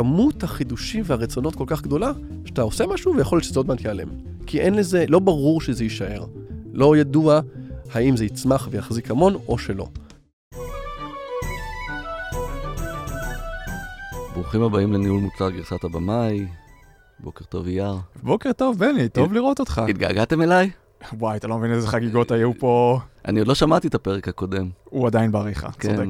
כמות החידושים והרצונות כל כך גדולה, שאתה עושה משהו ויכול להיות שזה עוד מעט ייעלם. כי אין לזה, לא ברור שזה יישאר. לא ידוע האם זה יצמח ויחזיק המון או שלא. ברוכים הבאים לניהול מוצר גרסת הבמאי. בוקר טוב אייר. בוקר טוב בני, טוב לראות אותך. התגעגעתם אליי? וואי, אתה לא מבין איזה חגיגות היו פה. אני עוד לא שמעתי את הפרק הקודם. הוא עדיין בעריכה, צודק.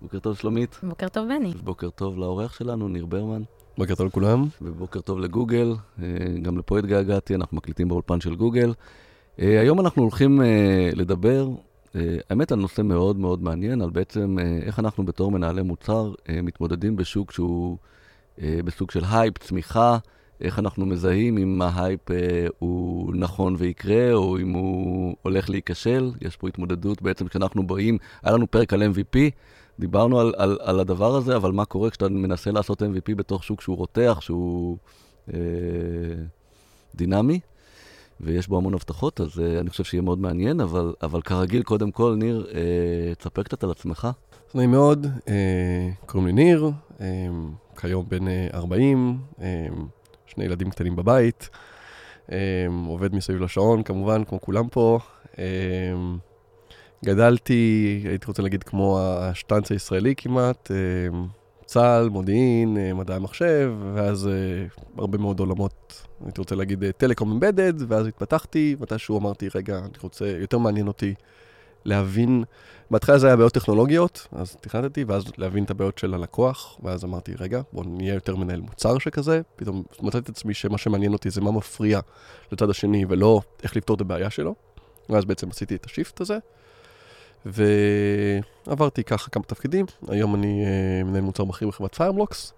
אה, בוקר טוב שלומית. בוקר טוב, בני. בוקר טוב לאורח שלנו, ניר ברמן. בוקר טוב לכולם. ובוקר טוב לגוגל. אה, גם לפה התגעגעתי, אנחנו מקליטים באולפן של גוגל. אה, היום אנחנו הולכים לדבר, האמת, על נושא מאוד מאוד מעניין, על בעצם איך אנחנו בתור מנהלי מוצר מתמודדים בשוק שהוא בסוג של הייפ, צמיחה. איך אנחנו מזהים אם ההייפ אה, הוא נכון ויקרה, או אם הוא הולך להיכשל. יש פה התמודדות בעצם כשאנחנו באים, היה לנו פרק על MVP, דיברנו על, על, על הדבר הזה, אבל מה קורה כשאתה מנסה לעשות MVP בתוך שוק שהוא רותח, שהוא אה, דינמי, ויש בו המון הבטחות, אז אה, אני חושב שיהיה מאוד מעניין, אבל, אבל כרגיל, קודם כל, ניר, אה, תספר קצת על עצמך. נעים מאוד, אה, קוראים לי ניר, אה, כיום בן 40, אה, שני ילדים קטנים בבית, um, עובד מסביב לשעון כמובן, כמו כולם פה. Um, גדלתי, הייתי רוצה להגיד, כמו השטאנץ הישראלי כמעט, um, צה"ל, מודיעין, uh, מדעי המחשב, ואז uh, הרבה מאוד עולמות, הייתי רוצה להגיד, טלקום אמבדד, ואז התפתחתי, מתישהו אמרתי, רגע, אני רוצה, יותר מעניין אותי להבין, בהתחלה זה היה בעיות טכנולוגיות, אז תכנתתי, ואז להבין את הבעיות של הלקוח, ואז אמרתי, רגע, בוא נהיה יותר מנהל מוצר שכזה, פתאום מצאתי את עצמי שמה שמעניין אותי זה מה מפריע לצד השני, ולא איך לפתור את הבעיה שלו, ואז בעצם עשיתי את ה shift הזה, ועברתי ככה כמה תפקידים, היום אני אה, מנהל מוצר בכיר בחברת פיירבלוקס,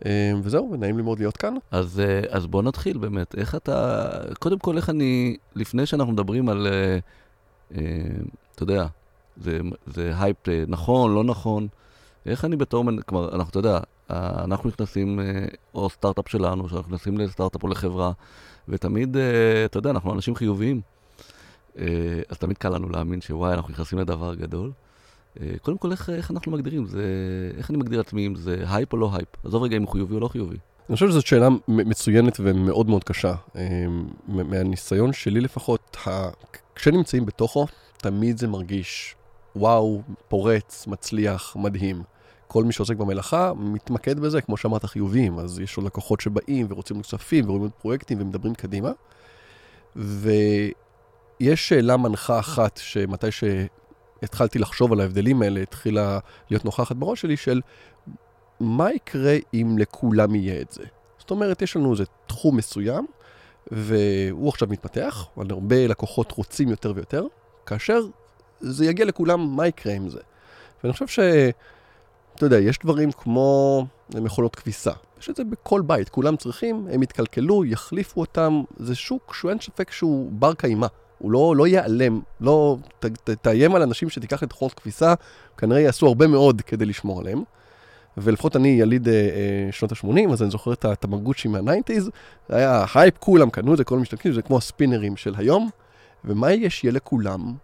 אה, וזהו, ונעים לי מאוד להיות כאן. אז, אה, אז בוא נתחיל באמת, איך אתה, קודם כל איך אני, לפני שאנחנו מדברים על... אה, אה, אתה יודע, זה, זה הייפ אה, נכון, לא נכון. איך אני בתור, כלומר, אנחנו, אתה יודע, אנחנו נכנסים, אה, או סטארט-אפ שלנו, שאנחנו נכנסים לסטארט-אפ או לחברה, ותמיד, אתה יודע, אנחנו אנשים חיוביים. אז תמיד קל לנו להאמין שוואו, אנחנו נכנסים לדבר גדול. קודם כל, איך, איך אנחנו מגדירים? זה, איך אני מגדיר עצמי אם זה הייפ או לא הייפ? עזוב רגע אם הוא חיובי או לא חיובי. אני חושב שזאת שאלה מצוינת ומאוד מאוד קשה. מהניסיון שלי לפחות, כשנמצאים בתוכו, תמיד זה מרגיש וואו, פורץ, מצליח, מדהים. כל מי שעוסק במלאכה מתמקד בזה, כמו שאמרת, חיובים. אז יש לו לקוחות שבאים ורוצים נוספים ורואים עוד פרויקטים ומדברים קדימה. ויש שאלה מנחה אחת, שמתי שהתחלתי לחשוב על ההבדלים האלה, התחילה להיות נוכחת בראש שלי, של מה יקרה אם לכולם יהיה את זה? זאת אומרת, יש לנו איזה תחום מסוים, והוא עכשיו מתפתח, אבל הרבה לקוחות רוצים יותר ויותר, כאשר זה יגיע לכולם, מה יקרה עם זה? ואני חושב ש... אתה יודע, יש דברים כמו מכונות כביסה. יש את זה בכל בית, כולם צריכים, הם יתקלקלו, יחליפו אותם. זה שוק שאין ספק שהוא בר קיימא. הוא לא, לא ייעלם, לא, ת, ת, תאיים על אנשים שתיקח את מכונות כביסה, כנראה יעשו הרבה מאוד כדי לשמור עליהם. ולפחות אני יליד אה, אה, שנות ה-80, אז אני זוכר את התמגוצ'י מה 90's, זה היה הייפ, כולם קנו את זה, כל המשתמשים, זה כמו הספינרים של היום, ומה יהיה שיהיה לכולם?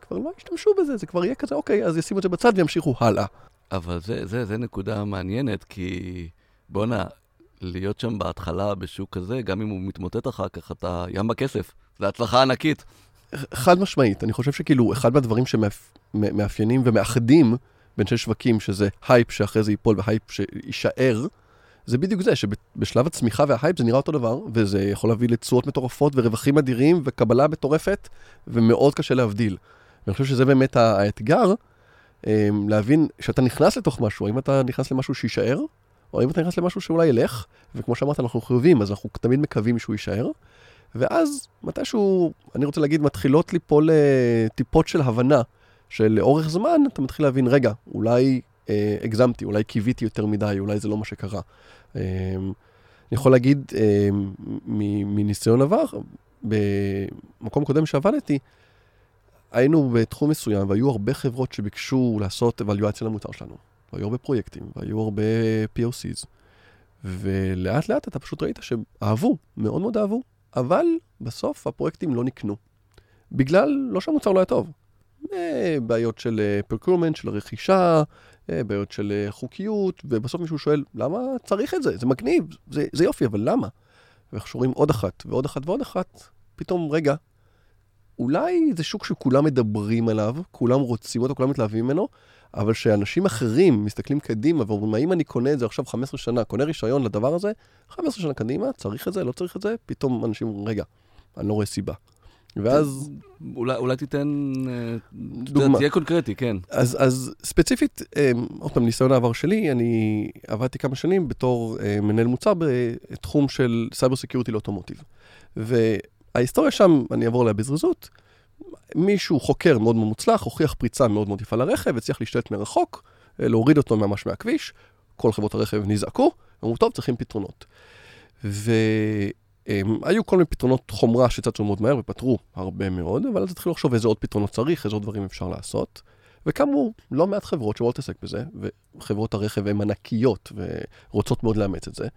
כבר לא ישתמשו בזה, זה כבר יהיה כזה, אוקיי, אז ישימו את זה בצד וימשיכו הלאה. אבל זה, זה, זה נקודה מעניינת, כי בואנה, להיות שם בהתחלה בשוק כזה, גם אם הוא מתמוטט אחר כך, אתה ים בכסף. זו הצלחה ענקית. חד משמעית, אני חושב שכאילו, אחד מהדברים שמאפיינים ומאחדים בין שני שווקים, שזה הייפ שאחרי זה ייפול והייפ שיישאר, זה בדיוק זה, שבשלב הצמיחה וההייפ זה נראה אותו דבר, וזה יכול להביא לתשואות מטורפות ורווחים אדירים וקבלה מטורפת, ומאוד קשה להבדיל. ואני חושב שזה באמת האתגר, אמ, להבין שאתה נכנס לתוך משהו, האם אתה נכנס למשהו שיישאר, או האם אתה נכנס למשהו שאולי ילך, וכמו שאמרת, אנחנו חיובים, אז אנחנו תמיד מקווים שהוא יישאר. ואז מתישהו, אני רוצה להגיד, מתחילות ליפול אה, טיפות של הבנה שלאורך זמן אתה מתחיל להבין, רגע, אולי אה, הגזמתי, אולי קיוויתי יותר מדי, אולי זה לא מה שקרה. אה, אני יכול להגיד אה, מניסיון עבר, במקום קודם שעבדתי, היינו בתחום מסוים והיו הרבה חברות שביקשו לעשות אבליואציה למוצר שלנו. והיו הרבה פרויקטים, והיו הרבה POCs. ולאט לאט אתה פשוט ראית שאהבו, מאוד מאוד אהבו, אבל בסוף הפרויקטים לא נקנו. בגלל, לא שהמוצר לא היה טוב, בעיות של פרקורמנט, של רכישה, אה, בעיות של אה, חוקיות, ובסוף מישהו שואל, למה צריך את זה? זה מגניב, זה, זה יופי, אבל למה? ואנחנו רואים עוד אחת ועוד אחת ועוד אחת, פתאום, רגע, אולי זה שוק שכולם מדברים עליו, כולם רוצים אותו, כולם מתלהבים ממנו, אבל שאנשים אחרים מסתכלים קדימה ואומרים, האם אני קונה את זה עכשיו 15 שנה, קונה רישיון לדבר הזה, 15 שנה קדימה, צריך את זה, לא צריך את זה, פתאום אנשים אומרים, רגע, אני לא רואה סיבה. ואז... אולי, אולי תיתן, אה, דוגמה. תהיה קונקרטי, כן. אז, אז ספציפית, אה, עוד פעם, ניסיון העבר שלי, אני עבדתי כמה שנים בתור אה, מנהל מוצר בתחום של סייבר סקיורטי לאוטומוטיב. וההיסטוריה שם, אני אעבור עליה בזריזות, מישהו, חוקר מאוד מאוד מוצלח, הוכיח פריצה מאוד מאוד יפה לרכב, הצליח להשתלט מרחוק, אה, להוריד אותו ממש מהכביש, כל חברות הרכב נזעקו, אמרו, טוב, צריכים פתרונות. והיו כל מיני פתרונות חומרה שצצו מאוד מהר ופתרו הרבה מאוד, אבל אז התחילו לחשוב איזה עוד פתרונות צריך, איזה עוד דברים אפשר לעשות. וקמו לא מעט חברות שבאות להתעסק בזה, וחברות הרכב הן ענקיות ורוצות מאוד לאמץ את זה.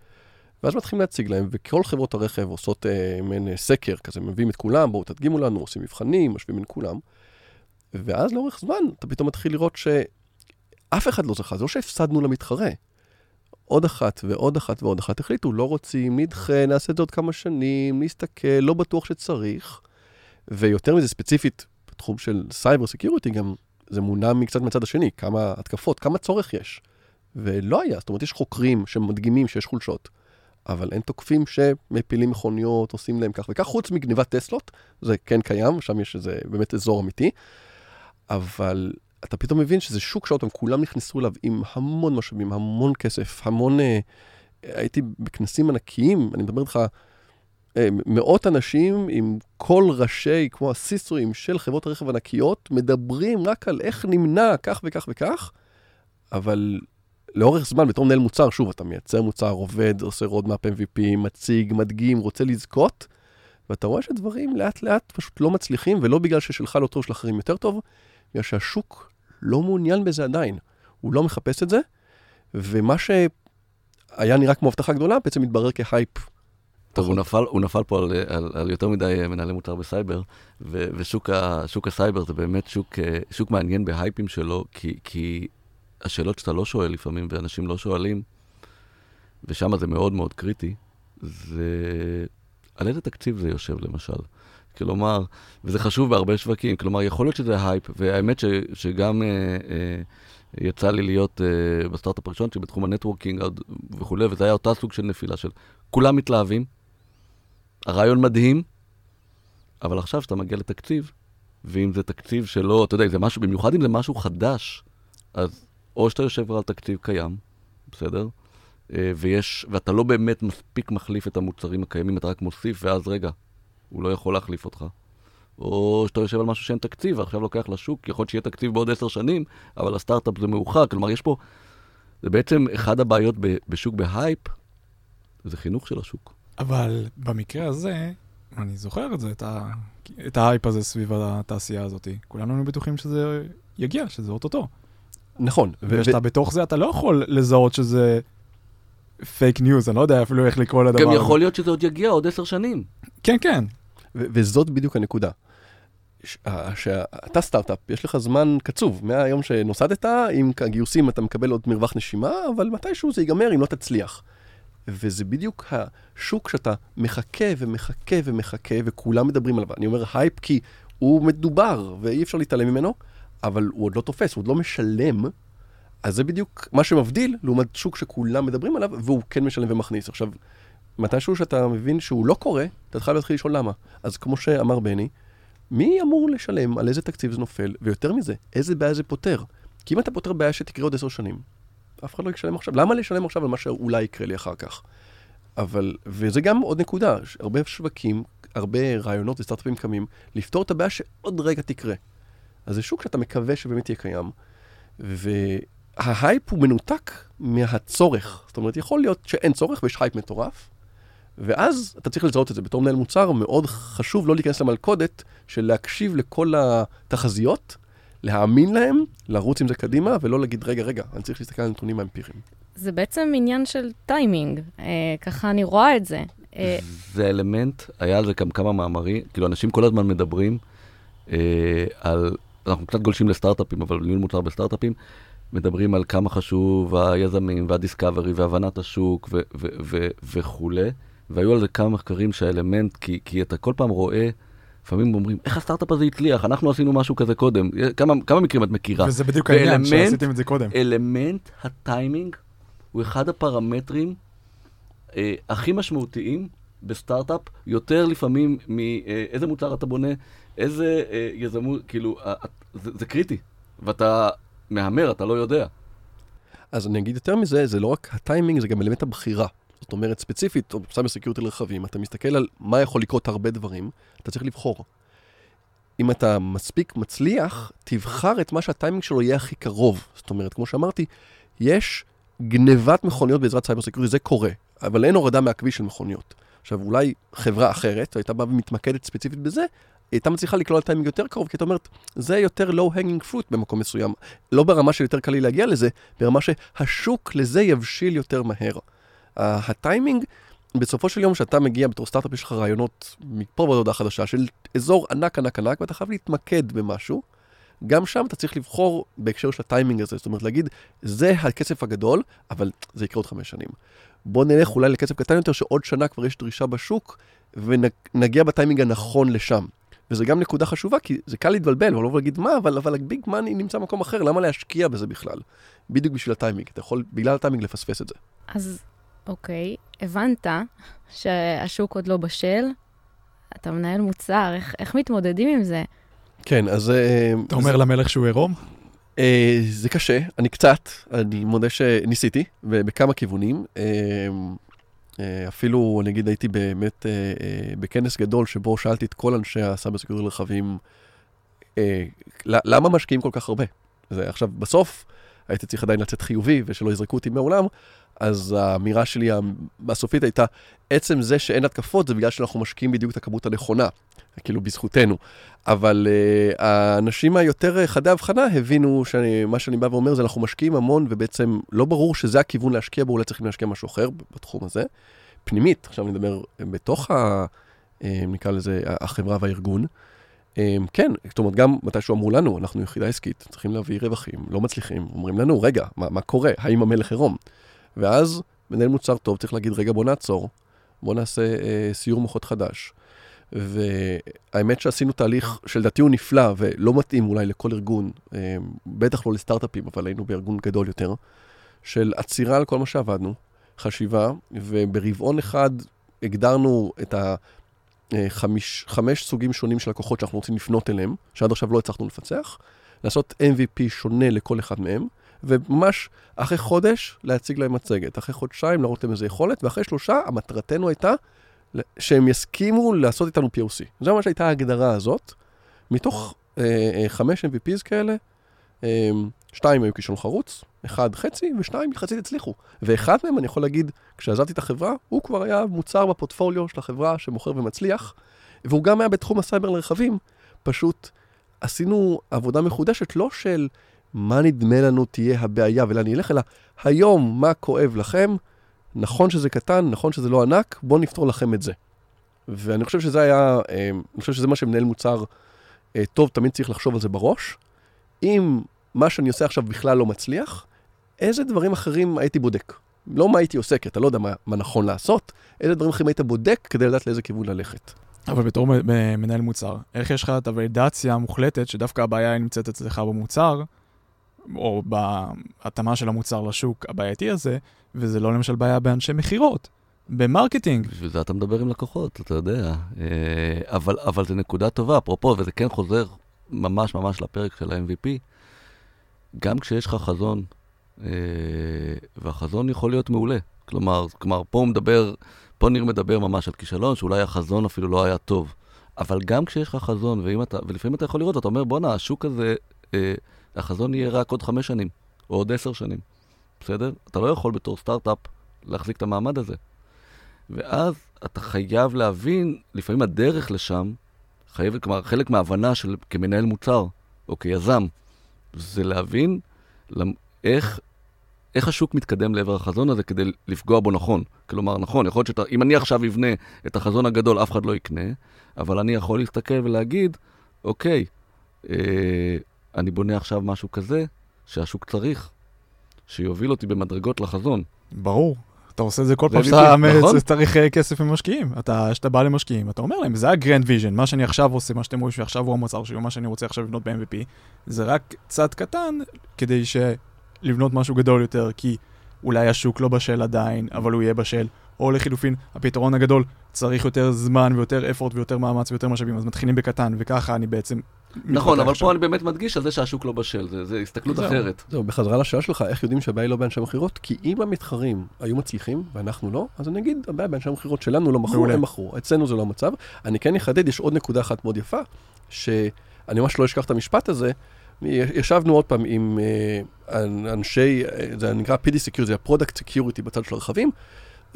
ואז מתחילים להציג להם, וכל חברות הרכב עושות אה, מעין אה, סקר כזה, מביאים את כולם, בואו תדגימו לנו, עושים מבחנים, משווים בין כולם. ואז לאורך זמן אתה פתאום מתחיל לראות שאף אחד לא זכה, זה לא שהפסדנו למתחרה. עוד אחת ועוד אחת ועוד אחת החליטו, לא רוצים, נדחה, נעשה את זה עוד כמה שנים, נסתכל, לא בטוח שצריך. ויותר מזה, ספציפית, בתחום של cyber security, גם זה מונע מקצת מהצד השני, כמה התקפות, כמה צורך יש. ולא היה, זאת אומרת, יש חוקרים שמדגימים שיש חולשות. אבל אין תוקפים שמפילים מכוניות, עושים להם כך וכך, חוץ מגניבת טסלות, זה כן קיים, שם יש איזה באמת אזור אמיתי, אבל אתה פתאום מבין שזה שוק שעוד פעם, כולם נכנסו אליו עם המון משאבים, המון כסף, המון... אה, הייתי בכנסים ענקיים, אני מדבר איתך, אה, מאות אנשים עם כל ראשי, כמו ה CISOים של חברות הרכב ענקיות, מדברים רק על איך נמנע כך וכך וכך, אבל לאורך זמן, בתור מנהל מוצר, שוב, אתה מייצר מוצר, עובד, עושה roadmap MVP, מציג, מדגים, רוצה לזכות, ואתה רואה שדברים לאט לאט פשוט לא מצליחים, ולא בגלל ששלך לא טוב, של אחרים יותר טוב, בגלל שהשוק לא מעוניין בזה עדיין. הוא לא מחפש את זה, ומה שהיה נראה כמו הבטחה גדולה, בעצם מתברר כהייפ. טוב, הוא נפל, הוא נפל פה על, על, על יותר מדי מנהלי מוצר בסייבר, ו, ושוק ה, הסייבר זה באמת שוק, אה, שוק מעניין בהייפים שלו, כי, כי השאלות שאתה לא שואל לפעמים, ואנשים לא שואלים, ושם זה מאוד מאוד קריטי, זה על איזה תקציב זה יושב למשל. כלומר, וזה חשוב בהרבה שווקים, כלומר, יכול להיות שזה הייפ, והאמת ש, שגם אה, אה, יצא לי להיות אה, בסטארט-אפ הראשון שבתחום ה networking וכולי, וזה היה אותה סוג של נפילה של כולם מתלהבים, הרעיון מדהים, אבל עכשיו שאתה מגיע לתקציב, ואם זה תקציב שלא, אתה יודע, זה משהו, במיוחד אם זה משהו חדש, אז או שאתה יושב על תקציב קיים, בסדר? אה, ויש, ואתה לא באמת מספיק מחליף את המוצרים הקיימים, אתה רק מוסיף, ואז רגע, הוא לא יכול להחליף אותך. או שאתה יושב על משהו שאין תקציב, ועכשיו לוקח לשוק, יכול להיות שיהיה תקציב בעוד עשר שנים, אבל הסטארט-אפ זה מאוחר. כלומר, יש פה, זה בעצם אחד הבעיות בשוק בהייפ, זה חינוך של השוק. אבל במקרה הזה, אני זוכר את זה, את, ה... את ההייפ הזה סביב התעשייה הזאת. כולנו היינו בטוחים שזה יגיע, שזה אוטוטו. נכון. וכשאתה בתוך זה, אתה לא יכול לזהות שזה fake news, אני לא יודע אפילו איך לקרוא לדבר. גם יכול להיות שזה עוד יגיע עוד עשר שנים. כן, כן. וזאת בדיוק הנקודה. שאתה סטארט-אפ, יש לך זמן קצוב, מהיום שנוסדת, עם הגיוסים אתה מקבל עוד מרווח נשימה, אבל מתישהו זה ייגמר אם לא תצליח. וזה בדיוק השוק שאתה מחכה ומחכה ומחכה, וכולם מדברים עליו. אני אומר הייפ כי הוא מדובר, ואי אפשר להתעלם ממנו, אבל הוא עוד לא תופס, הוא עוד לא משלם, אז זה בדיוק מה שמבדיל לעומת שוק שכולם מדברים עליו, והוא כן משלם ומכניס. עכשיו, מתישהו שאתה מבין שהוא לא קורה, אתה חייב להתחיל לשאול למה. אז כמו שאמר בני, מי אמור לשלם, על איזה תקציב זה נופל, ויותר מזה, איזה בעיה זה פותר? כי אם אתה פותר בעיה שתקרה עוד עשר שנים, אף אחד לא ישלם עכשיו. למה לשלם עכשיו על מה שאולי יקרה לי אחר כך? אבל, וזה גם עוד נקודה, הרבה שווקים, הרבה רעיונות וסטארט-אפים קמים, לפתור את הבעיה שעוד רגע תקרה. אז זה שוק שאתה מקווה שבאמת יהיה קיים. וההייפ הוא מנותק מהצורך. זאת אומרת, יכול להיות שאין צורך ויש הייפ מטורף, ואז אתה צריך לזהות את זה. בתור מנהל מוצר, מאוד חשוב לא להיכנס למלכודת של להקשיב לכל התחזיות, להאמין להם, לרוץ עם זה קדימה, ולא להגיד, רגע, רגע, אני צריך להסתכל על הנתונים האמפיריים. זה בעצם עניין של טיימינג, אה, ככה אני רואה את זה. אה... זה אלמנט, היה על זה גם כמה מאמרים, כאילו אנשים כל הזמן מדברים אה, על אנחנו קצת גולשים לסטארט-אפים, אבל ניהול מוצר בסטארט-אפים, מדברים על כמה חשוב היזמים והדיסקאברי והבנת השוק ו- ו- ו- וכולי, והיו על זה כמה מחקרים שהאלמנט, כי, כי אתה כל פעם רואה, לפעמים אומרים, איך הסטארט-אפ הזה הצליח, אנחנו עשינו משהו כזה קודם. כמה, כמה מקרים את מכירה? וזה בדיוק העניין, שעשיתם את זה קודם. אלמנט הטיימינג הוא אחד הפרמטרים אה, הכי משמעותיים בסטארט-אפ, יותר לפעמים מאיזה מוצר אתה בונה, איזה אה, יזמות, כאילו, אה, זה, זה קריטי, ואתה מהמר, אתה לא יודע. אז אני אגיד יותר מזה, זה לא רק הטיימינג, זה גם אלמנט הבחירה. זאת אומרת, ספציפית, או cyber security לרכבים, אתה מסתכל על מה יכול לקרות הרבה דברים, אתה צריך לבחור. אם אתה מספיק מצליח, תבחר את מה שהטיימינג שלו יהיה הכי קרוב. זאת אומרת, כמו שאמרתי, יש גנבת מכוניות בעזרת cyber security, זה קורה, אבל אין הורדה מהכביש של מכוניות. עכשיו, אולי חברה אחרת, הייתה באה ומתמקדת ספציפית בזה, היא הייתה מצליחה לקלוע לטיימינג יותר קרוב, כי אתה אומרת, זה יותר low-hanging fruit במקום מסוים. לא ברמה של יותר קל לי להגיע לזה, ברמה שהשוק לזה יבשיל יותר מהר. ה- הטיימינג, בסופו של יום, כשאתה מגיע בתור סטארט-אפ, יש לך רעיונות מפה ועד הודעה חדשה של אזור ענק ענק ענק, ואתה חייב להתמקד במשהו. גם שם אתה צריך לבחור בהקשר של הטיימינג הזה, זאת אומרת להגיד, זה הכסף הגדול, אבל זה יקרה עוד חמש שנים. בוא נלך אולי לכסף קטן יותר, שעוד שנה כבר יש דרישה בשוק, ונגיע בטיימינג הנכון לשם. וזה גם נקודה חשובה, כי זה קל להתבלבל, ולא להגיד מה, אבל, אבל הביג מאני נמצא במקום אחר, למה להשקיע בזה בכלל? בדיוק בשביל הטיימינג, אתה יכול בגלל הטיימינג לפספס את זה. אז אוקיי, הבנת שהשוק עוד לא בשל, אתה מנהל מוצר, איך, איך מתמודדים עם זה? כן, אז... אה, אתה אומר למלך שהוא עירום? אה, זה קשה, אני קצת, אני מודה שניסיתי, ב- בכמה כיוונים. אה, אפילו, אני אגיד, הייתי באמת בכנס גדול שבו שאלתי את כל אנשי ה cyber security לרכבים, למה משקיעים כל כך הרבה? זה, עכשיו, בסוף הייתי צריך עדיין לצאת חיובי ושלא יזרקו אותי מהעולם, אז האמירה שלי הסופית הייתה, עצם זה שאין התקפות זה בגלל שאנחנו משקיעים בדיוק את הכמות הנכונה, כאילו בזכותנו. אבל אה, האנשים היותר אה, חדי הבחנה הבינו שמה שאני בא ואומר זה אנחנו משקיעים המון ובעצם לא ברור שזה הכיוון להשקיע בו, אולי צריכים להשקיע משהו אחר בתחום הזה. פנימית, עכשיו אני מדבר אה, בתוך, ה, נקרא לזה, החברה והארגון. כן, זאת אומרת, גם מתישהו אמרו לנו, אנחנו יחידה עסקית, צריכים להביא רווחים, לא מצליחים. אומרים לנו, רגע, מה, מה קורה? האם המלך עירום? ואז מנהל מוצר טוב צריך להגיד, רגע, בוא נעצור, בוא נעשה אה, סיור מוחות חדש. והאמת שעשינו תהליך שלדעתי הוא נפלא ולא מתאים אולי לכל ארגון, אה, בטח לא לסטארט-אפים, אבל היינו בארגון גדול יותר, של עצירה על כל מה שעבדנו, חשיבה, וברבעון אחד הגדרנו את החמש חמש סוגים שונים של לקוחות שאנחנו רוצים לפנות אליהם, שעד עכשיו לא הצלחנו לפצח, לעשות MVP שונה לכל אחד מהם, וממש אחרי חודש להציג להם מצגת, אחרי חודשיים להראות להם איזה יכולת, ואחרי שלושה המטרתנו הייתה שהם יסכימו לעשות איתנו POC. זו ממש הייתה ההגדרה הזאת. מתוך אה, אה, חמש MVPs כאלה, אה, שתיים היו כישלון חרוץ, אחד חצי ושניים יחסית הצליחו. ואחד מהם, אני יכול להגיד, כשעזבתי את החברה, הוא כבר היה מוצר בפורטפוליו של החברה שמוכר ומצליח, והוא גם היה בתחום הסייבר לרכבים. פשוט עשינו עבודה מחודשת, לא של מה נדמה לנו תהיה הבעיה ולאן נלך, אלא היום מה כואב לכם, נכון שזה קטן, נכון שזה לא ענק, בואו נפתור לכם את זה. ואני חושב שזה היה, אה, אני חושב שזה מה שמנהל מוצר אה, טוב, תמיד צריך לחשוב על זה בראש. אם מה שאני עושה עכשיו בכלל לא מצליח, איזה דברים אחרים הייתי בודק? לא מה הייתי עושה, כי אתה לא יודע מה, מה נכון לעשות, איזה דברים אחרים היית בודק כדי לדעת לאיזה כיוון ללכת. אבל בתור מנהל מוצר, איך יש לך את ה validation המוחלטת שדווקא הבעיה נמצאת אצלך במוצר, או בהתאמה של המוצר לשוק הבעייתי הזה, וזה לא למשל בעיה באנשי מכירות, ב marketing. בשביל זה אתה מדבר עם לקוחות, אתה יודע. אה, אבל, אבל זו נקודה טובה, אפרופו, וזה כן חוזר ממש ממש לפרק של ה-MVP. גם כשיש לך חזון, אה, והחזון יכול להיות מעולה. כלומר, כלומר, פה מדבר, פה ניר מדבר ממש על כישלון, שאולי החזון אפילו לא היה טוב. אבל גם כשיש לך חזון, אתה, ולפעמים אתה יכול לראות, אתה אומר, בואנה, השוק הזה, אה, החזון יהיה רק עוד חמש שנים, או עוד עשר שנים. בסדר? אתה לא יכול בתור סטארט-אפ להחזיק את המעמד הזה. ואז אתה חייב להבין, לפעמים הדרך לשם, חייבת, כלומר, חלק מההבנה של כמנהל מוצר, או כיזם, זה להבין למ, איך, איך השוק מתקדם לעבר החזון הזה כדי לפגוע בו נכון. כלומר, נכון, יכול להיות שאם אני עכשיו אבנה את החזון הגדול, אף אחד לא יקנה, אבל אני יכול להסתכל ולהגיד, אוקיי, אה, אני בונה עכשיו משהו כזה שהשוק צריך, שיוביל אותי במדרגות לחזון. ברור. אתה עושה את זה כל זה פעם שאתה נכון? צריך אה, כסף ממשקיעים. אתה, כשאתה בא למשקיעים, אתה אומר להם, זה ה grand vision, מה שאני עכשיו עושה, מה שאתם רואים שעכשיו הוא המוצר שלי, מה שאני רוצה עכשיו לבנות ב-MVP, זה רק צעד קטן כדי ש... לבנות משהו גדול יותר, כי אולי השוק לא בשל עדיין, אבל הוא יהיה בשל. או לחילופין, הפתרון הגדול צריך יותר זמן ויותר effort ויותר מאמץ ויותר משאבים, אז מתחילים בקטן, וככה אני בעצם... נכון, אבל שם. פה אני באמת מדגיש על זה שהשוק לא בשל, זה- זה הסתכלות זהו. אחרת. זהו, בחזרה לשאלה שלך, איך יודעים שהבעיה היא לא באנשי מכירות? כי אם המתחרים היו מצליחים ואנחנו לא, אז אני אגיד, הבעיה באנשי המכירות שלנו לא מכרו. הם מכרו. אצלנו זה לא המצב. אני כן אחדד, יש עוד נקודה אחת מאוד יפה, שאני ממש לא אשכח את המשפט הזה. ישבנו עוד פעם עם אה, אנ- אנשי, אה, זה נקרא PD Security, זה ה-Product Security בצד של הרכבים,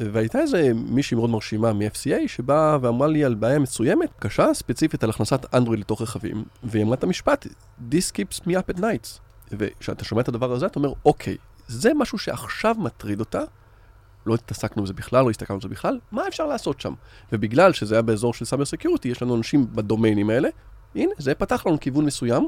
והייתה איזה מישהי מאוד מרשימה מ-FCA שבאה ואמרה לי על בעיה מסוימת, קשה, ספציפית על הכנסת אנדרואיד לתוך רכבים, והיא אמרה את המשפט, This keeps me up at nights. וכשאתה שומע את הדבר הזה, אתה אומר, אוקיי, זה משהו שעכשיו מטריד אותה, לא התעסקנו בזה בכלל, לא הסתכלנו על זה בכלל, מה אפשר לעשות שם? ובגלל שזה היה באזור של cyber security, יש לנו אנשים ב domainים האלה, הנה, זה פתח לנו כיוון מסוים,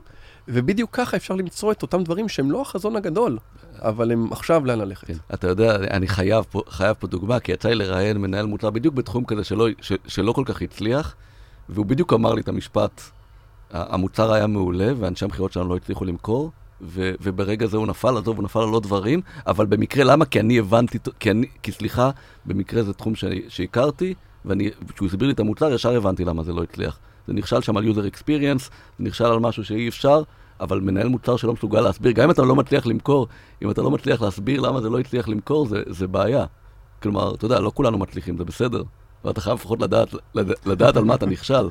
ובדיוק ככה אפשר למצוא את אותם דברים שהם לא החזון הגדול, אבל הם עכשיו לאן ללכת. כן. אתה יודע, אני- חייב פה, חייב פה דוגמה, כי יצא לי לראיין מנהל מוצר בדיוק בתחום כזה שלא, ש, שלא כל כך הצליח, והוא בדיוק אמר לי את המשפט, "ה- המוצר היה מעולה, ואנשי המכירות שלנו לא הצליחו למכור, ו, וברגע זה הוא נפל, עזוב, הוא נפל על עוד דברים, אבל במקרה, למה? כי אני הבנתי, כי, אני, כי סליחה, במקרה זה תחום שאני, שהכרתי, וכשהוא הסביר לי את המוצר, ישר הבנתי למה זה לא הצליח. זה נכשל שם על user experience, זה נכשל על משהו שאי אפשר, אבל מנהל מוצר שלא מסוגל להסביר, גם אם אתה לא מצליח למכור, אם אתה לא מצליח להסביר למה זה לא הצליח למכור, זה, זה בעיה. כלומר, אתה יודע, לא כולנו מצליחים, זה בסדר. אבל אתה חייב לפחות לדעת, לד, לדעת על מה אתה נכשל.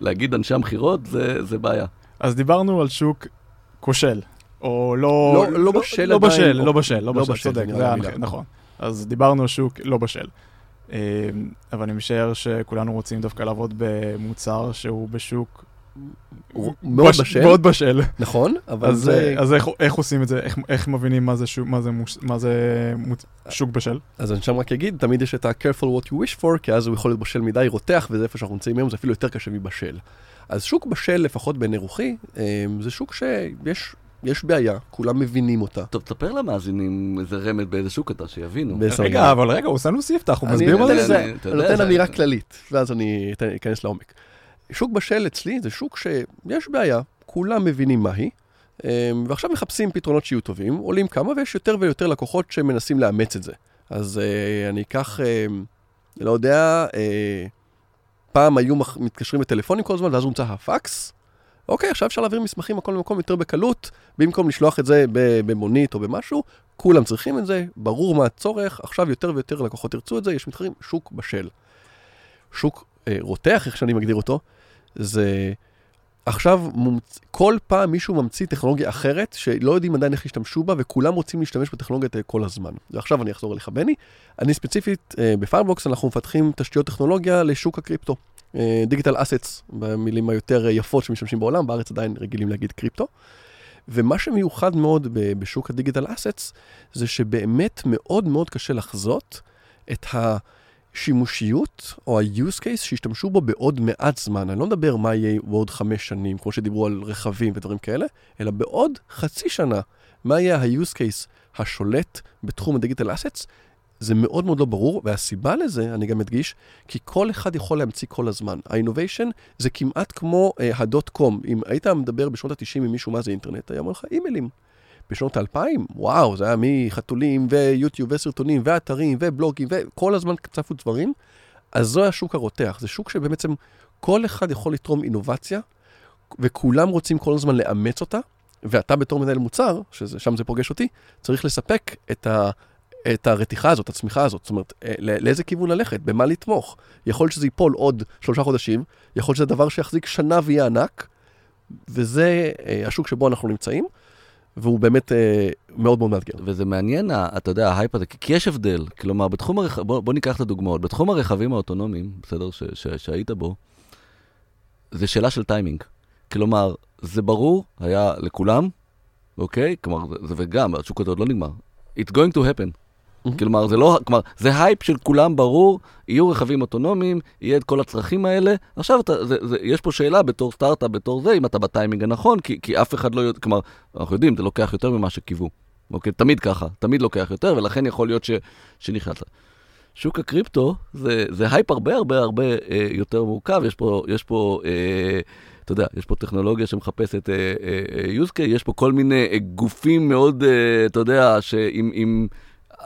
להגיד אנשי המכירות זה, זה בעיה. אז דיברנו על שוק כושל, או לא... לא- לא בשל לא עדיין, בשל, או- לא בשל, לא לא בשל, בשל, צודק, זה היה המילה. נכון. אז דיברנו על שוק לא בשל. אה, אבל אני משער שכולנו רוצים דווקא לעבוד במוצר שהוא בשוק... הוא מאוד בש- בשל. מאוד בשל. נכון, אבל אז, זה... אז איך, איך עושים את זה? איך, איך מבינים מה זה, שוק, מה זה, מוש, מה זה מוצ... שוק בשל? אז אני שם רק אגיד, תמיד יש את ה-careful what you wish for, כי אז הוא יכול להיות בשל מדי, רותח, וזה איפה שאנחנו נמצאים היום, זה אפילו יותר קשה מבשל. אז שוק בשל, לפחות בעיני רוחי, אה, זה שוק שיש יש בעיה, כולם מבינים אותה. טוב, תספר למאזינים איזה רמז באיזה שוק אתה, שיבינו. רגע. אבל רגע, הוא עושה לנו ספתח, הוא אני מסביר מה נותן זה. אני- אתה אני יודע, נותן אמירה כללית, ואז אני אכנס לעומק. שוק בשל אצלי זה שוק שיש בעיה, כולם מבינים מה היא, אה, ועכשיו מחפשים פתרונות שיהיו טובים, עולים כמה, ויש יותר ויותר לקוחות שמנסים לאמץ את זה. אז אה, אני אקח, אה, לא יודע, אה, פעם היו מתקשרים בטלפונים כל הזמן, ואז הומצא הפקס. אוקיי, עכשיו אפשר להעביר מסמכים מכל מקום יותר בקלות, במקום לשלוח את זה במונית או במשהו, כולם צריכים את זה, ברור מה הצורך, עכשיו יותר ויותר לקוחות ירצו את זה, יש מתחרים, שוק בשל. שוק אה, רותח, איך שאני מגדיר אותו, זה עכשיו מומצ... כל פעם מישהו ממציא טכנולוגיה אחרת, שלא יודעים עדיין איך ישתמשו בה, וכולם רוצים להשתמש בטכנולוגיות האלה כל הזמן. ועכשיו אני אחזור אליך, בני. אני ספציפית, אה, אנחנו מפתחים תשתיות טכנולוגיה לשוק הקריפטו. דיגיטל אסטס, במילים היותר אה, יפות שמשתמשים בעולם, בארץ עדיין רגילים להגיד קריפטו. ומה שמיוחד מאוד בשוק הדיגיטל אסטס, זה שבאמת מאוד מאוד קשה לחזות את השימושיות או ה-use case שישתמשו בו בעוד מעט זמן. אני לא מדבר מה יהיה בעוד חמש שנים, כמו שדיברו על רכבים ודברים כאלה, אלא בעוד חצי שנה, מה יהיה ה-use case השולט בתחום הדיגיטל אסטס, זה מאוד מאוד לא ברור, והסיבה לזה, אני גם מדגיש, כי כל אחד יכול להמציא כל הזמן. ה-innovation זה כמעט כמו uh, הדוט קום. אם היית מדבר בשנות ה-90 עם מישהו מה זה אינטרנט, היה אומר לך אימיילים. בשנות ה-2000, וואו, זה היה מחתולים ויוטיוב וסרטונים ואתרים ובלוגים וכל הזמן צפו דברים. אז זה השוק הרותח, זה שוק שבעצם כל אחד יכול לתרום אינובציה, וכולם רוצים כל הזמן לאמץ אותה, ואתה בתור מנהל מוצר, ששם זה פוגש אותי, צריך לספק את ה... את הרתיחה הזאת, הצמיחה הזאת, זאת אומרת, אה, לא- לאיזה כיוון ללכת, במה לתמוך. יכול שזה ייפול עוד שלושה חודשים, יכול שזה דבר שיחזיק שנה ויהיה ענק, וזה אה, השוק שבו אנחנו נמצאים, והוא באמת אה, מאוד מאוד מאתגר. וזה מעניין, ה- אתה יודע, ההייפ הזה, כי יש הבדל. כלומר, בתחום הרכ... בוא, בוא ניקח את הדוגמאות. בתחום הרכבים האוטונומיים, בסדר, ש, ש, שהיית בו, זה שאלה של טיימינג. כלומר, זה ברור, היה לכולם, אוקיי? כלומר, זה, זה וגם, השוק הזה עוד לא נגמר. It's going to happen. Mhm. כלומר, זה לא, כלומר, זה הייפ של כולם ברור, יהיו רכבים אוטונומיים, יהיה את כל הצרכים האלה. עכשיו, אתה, זה, זה, יש פה שאלה בתור סטארט-אפ, בתור זה, אם אתה בטיימינג הנכון, כי, כי אף אחד לא יודע, כלומר, אנחנו יודעים, זה לוקח יותר ממה שקיוו. אוקיי? תמיד ככה, תמיד לוקח יותר, ולכן יכול להיות ש, שנכנסת. שוק הקריפטו זה, זה הייפ הרבה הרבה הרבה אה, יותר מורכב, יש פה, יש פה אה, אתה יודע, יש פה טכנולוגיה שמחפשת אה, אה, use case, יש פה כל מיני אה, גופים מאוד, אה, אתה יודע, שעם עם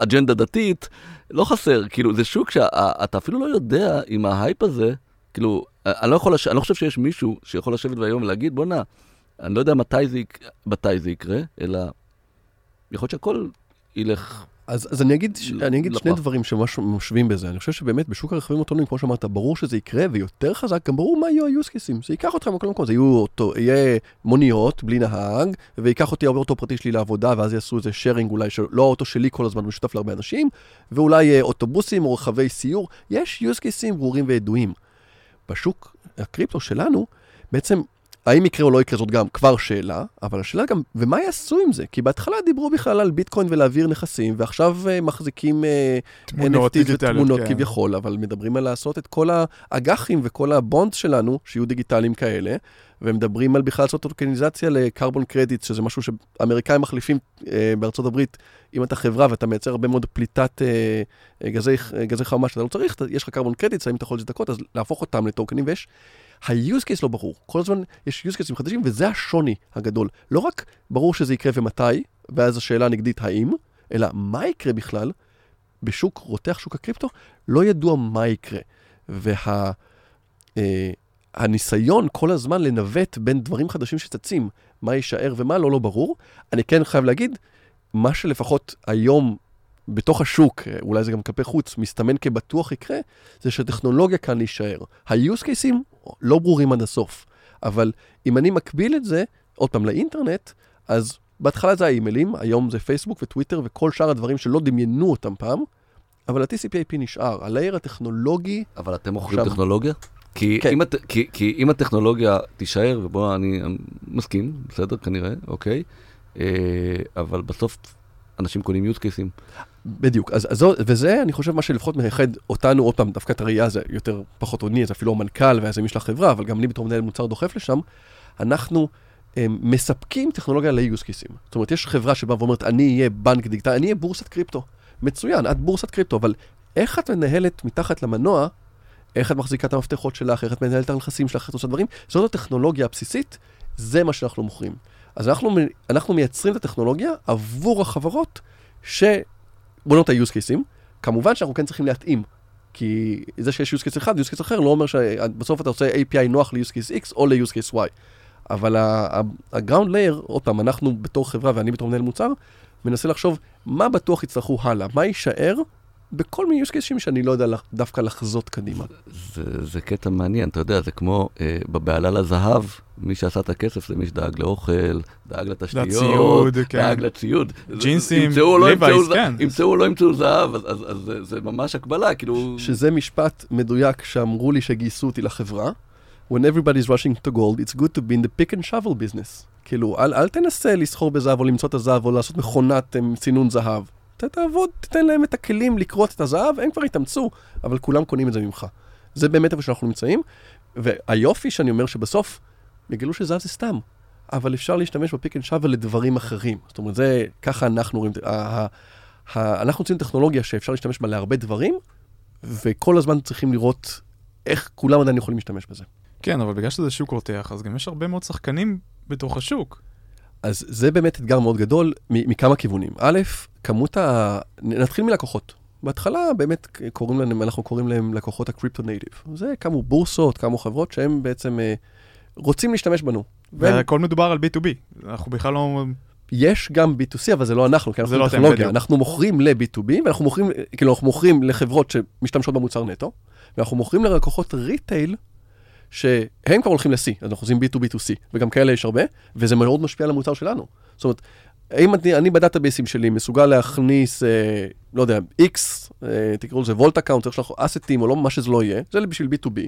אג'נדה דתית, לא חסר, כאילו, זה שוק שאתה אפילו לא יודע אם ההייפ הזה, כאילו, אני לא, יכול. אני לא חושב שיש מישהו שיכול לשבת היום ולהגיד, בואנה, אני לא יודע מתי זה. מתי זה יקרה, אלא יכול להיות שהכל ילך אז, אז אני אגיד, אני אגיד שני דברים שממש משווים בזה. אני חושב שבאמת בשוק הרכבים אוטונומיים, כמו שאמרת, ברור שזה יקרה, ויותר חזק, גם ברור מה יהיו cases. זה ייקח אותך מקום למקום, זה יהיו אותו, יהיה מוניות בלי נהג, וייקח אותי האוטו פרטי שלי לעבודה, ואז יעשו איזה sharing אולי, שלא האוטו שלי כל הזמן משותף להרבה אנשים, ואולי אוטובוסים או רכבי סיור. יש cases ברורים וידועים. בשוק הקריפטו שלנו, בעצם האם יקרה או לא יקרה זאת גם כבר שאלה, אבל השאלה גם, ומה יעשו עם זה? כי בהתחלה דיברו בכלל על ביטקוין ולהעביר נכסים, ועכשיו uh, מחזיקים uh, תמונות NFT ותמונות כן. כביכול, אבל מדברים על לעשות את כל האג"חים וכל הבונדס שלנו, שיהיו דיגיטליים כאלה, ומדברים על בכלל לעשות אורגניזציה לקרבון קרדיט, שזה משהו שאמריקאים מחליפים uh, בארצות הברית, אם אתה חברה ואתה מייצר הרבה מאוד פליטת uh, גזי, גזי חממה שאתה לא צריך, יש לך קרבון קרדיט, האם אתה יכול להזדכות, אז להפוך אותם לטוקנים, ויש ה-use case לא ברור. כל הזמן יש use cases חדשים, וזה השוני הגדול. לא רק ברור שזה יקרה ומתי, ואז השאלה הנגדית האם, אלא מה יקרה בכלל בשוק, רותח שוק הקריפטו, לא ידוע מה יקרה. והניסיון וה, אה, כל הזמן לנווט בין דברים חדשים שצצים, מה יישאר ומה לא, לא ברור. אני כן חייב להגיד, מה שלפחות היום בתוך השוק, אולי זה גם כלפי חוץ, מסתמן כבטוח יקרה, זה שטכנולוגיה כאן להישאר. ה-use cases לא ברורים עד הסוף, אבל אם אני מקביל את זה, עוד פעם, לאינטרנט, אז בהתחלה זה האימיילים, היום זה פייסבוק וטוויטר וכל שאר הדברים שלא דמיינו אותם פעם, אבל ה-TCP/IP נשאר, הלייר הטכנולוגי... אבל אתם מוכרים עכשיו... טכנולוגיה? כי, כן. אם הת... כי, כי אם הטכנולוגיה תישאר, ובוא, אני מסכים, בסדר, כנראה, אוקיי, אה, אבל בסוף אנשים קונים use cases. בדיוק, אז, אז וזה אני חושב מה שלפחות מייחד אותנו, עוד פעם, דווקא את הראייה זה יותר פחות עוני, זה אפילו המנכ"ל והיזמים של החברה, אבל גם אני בתור מנהל מוצר דוחף לשם, אנחנו הם, מספקים טכנולוגיה ל-use cases. זאת אומרת, יש חברה שבאה ואומרת, אני אהיה בנק דיגיטלי, אני אהיה בורסת קריפטו. מצוין, את בורסת קריפטו, אבל איך את מנהלת מתחת למנוע, איך את מחזיקה את המפתחות שלך, איך את מנהלת את הנכסים שלך, איך את עושה דברים, זאת הטכנולוגיה הבסיסית, זה מה שאנחנו מוכרים. אז אנחנו, אנחנו מייצרים את הטכנולוגיה עבור החברות שבונות ה-use cases. כמובן שאנחנו כן צריכים להתאים, כי זה שיש use case אחד, use case אחר, לא אומר שבסוף אתה עושה API נוח ל-use case X או ל-use case Y. אבל ה-ground layer, עוד פעם, אנחנו בתור חברה ואני בתור מנהל מוצר, מנסה לחשוב מה בטוח יצטרכו הלאה, מה יישאר בכל מיני use cases שאני לא יודע דווקא לחזות קדימה. זה, זה קטע מעניין, אתה יודע, זה כמו אה, בבעלה לזהב, מי שעשה את הכסף זה מי שדאג לאוכל, דאג לתשתיות, לציוד, כן. דאג לציוד. ג'ינסים, ליבייס, לא כן. ימצאו או לא ימצאו זהב, אז, אז, אז זה, זה ממש הקבלה, כאילו... שזה משפט מדויק שאמרו לי שגייסו אותי לחברה. When everybody is rushing to gold, it's good to be in the pick and shovel business. כאילו, אל, אל תנסה לסחור בזהב או למצוא את הזהב או לעשות מכונת סינון זהב. תעבוד, תתן להם את הכלים לקרות את הזהב, הם כבר יתאמצו, אבל כולם קונים את זה ממך. זה באמת איפה שאנחנו נמצאים, והיופי שאני אומר שבסוף, יגלו שזהב זה סתם, אבל אפשר להשתמש בפיק אנד שוול לדברים אחרים. זאת אומרת, זה, ככה אנחנו רואים, אנחנו רוצים טכנולוגיה שאפשר להשתמש בה להרבה דברים, וכל הזמן צריכים לראות איך כולם עדיין יכולים להשתמש בזה. כן, אבל בגלל שזה שוק רותח, אז גם יש הרבה מאוד שחקנים בתוך השוק. אז זה באמת אתגר מאוד גדול מכמה כיוונים. א', כמות ה... נתחיל מלקוחות. בהתחלה באמת קוראים להם, אנחנו קוראים להם לקוחות הקריפטו native. זה קמו בורסות, קמו חברות שהם בעצם אה, רוצים להשתמש בנו. והכל מדובר על B2B, אנחנו בכלל לא... יש גם B2C, אבל זה לא אנחנו, כי אנחנו לא טכנולוגיה. אנחנו מוכרים ל-B2B, ואנחנו מוכרים, כאילו אנחנו מוכרים לחברות שמשתמשות במוצר נטו, ואנחנו מוכרים ללקוחות retail שהם כבר הולכים ל-C, אז אנחנו עושים B2B2C, וגם כאלה יש הרבה, וזה מאוד משפיע על המוצר שלנו. זאת אומרת, האם אני, אני ב database-ים שלי מסוגל להכניס, אה, לא יודע, X, אה, תקראו לזה vault account, יש לך asset-ים או לא, מה שזה לא יהיה, זה בשביל B2B.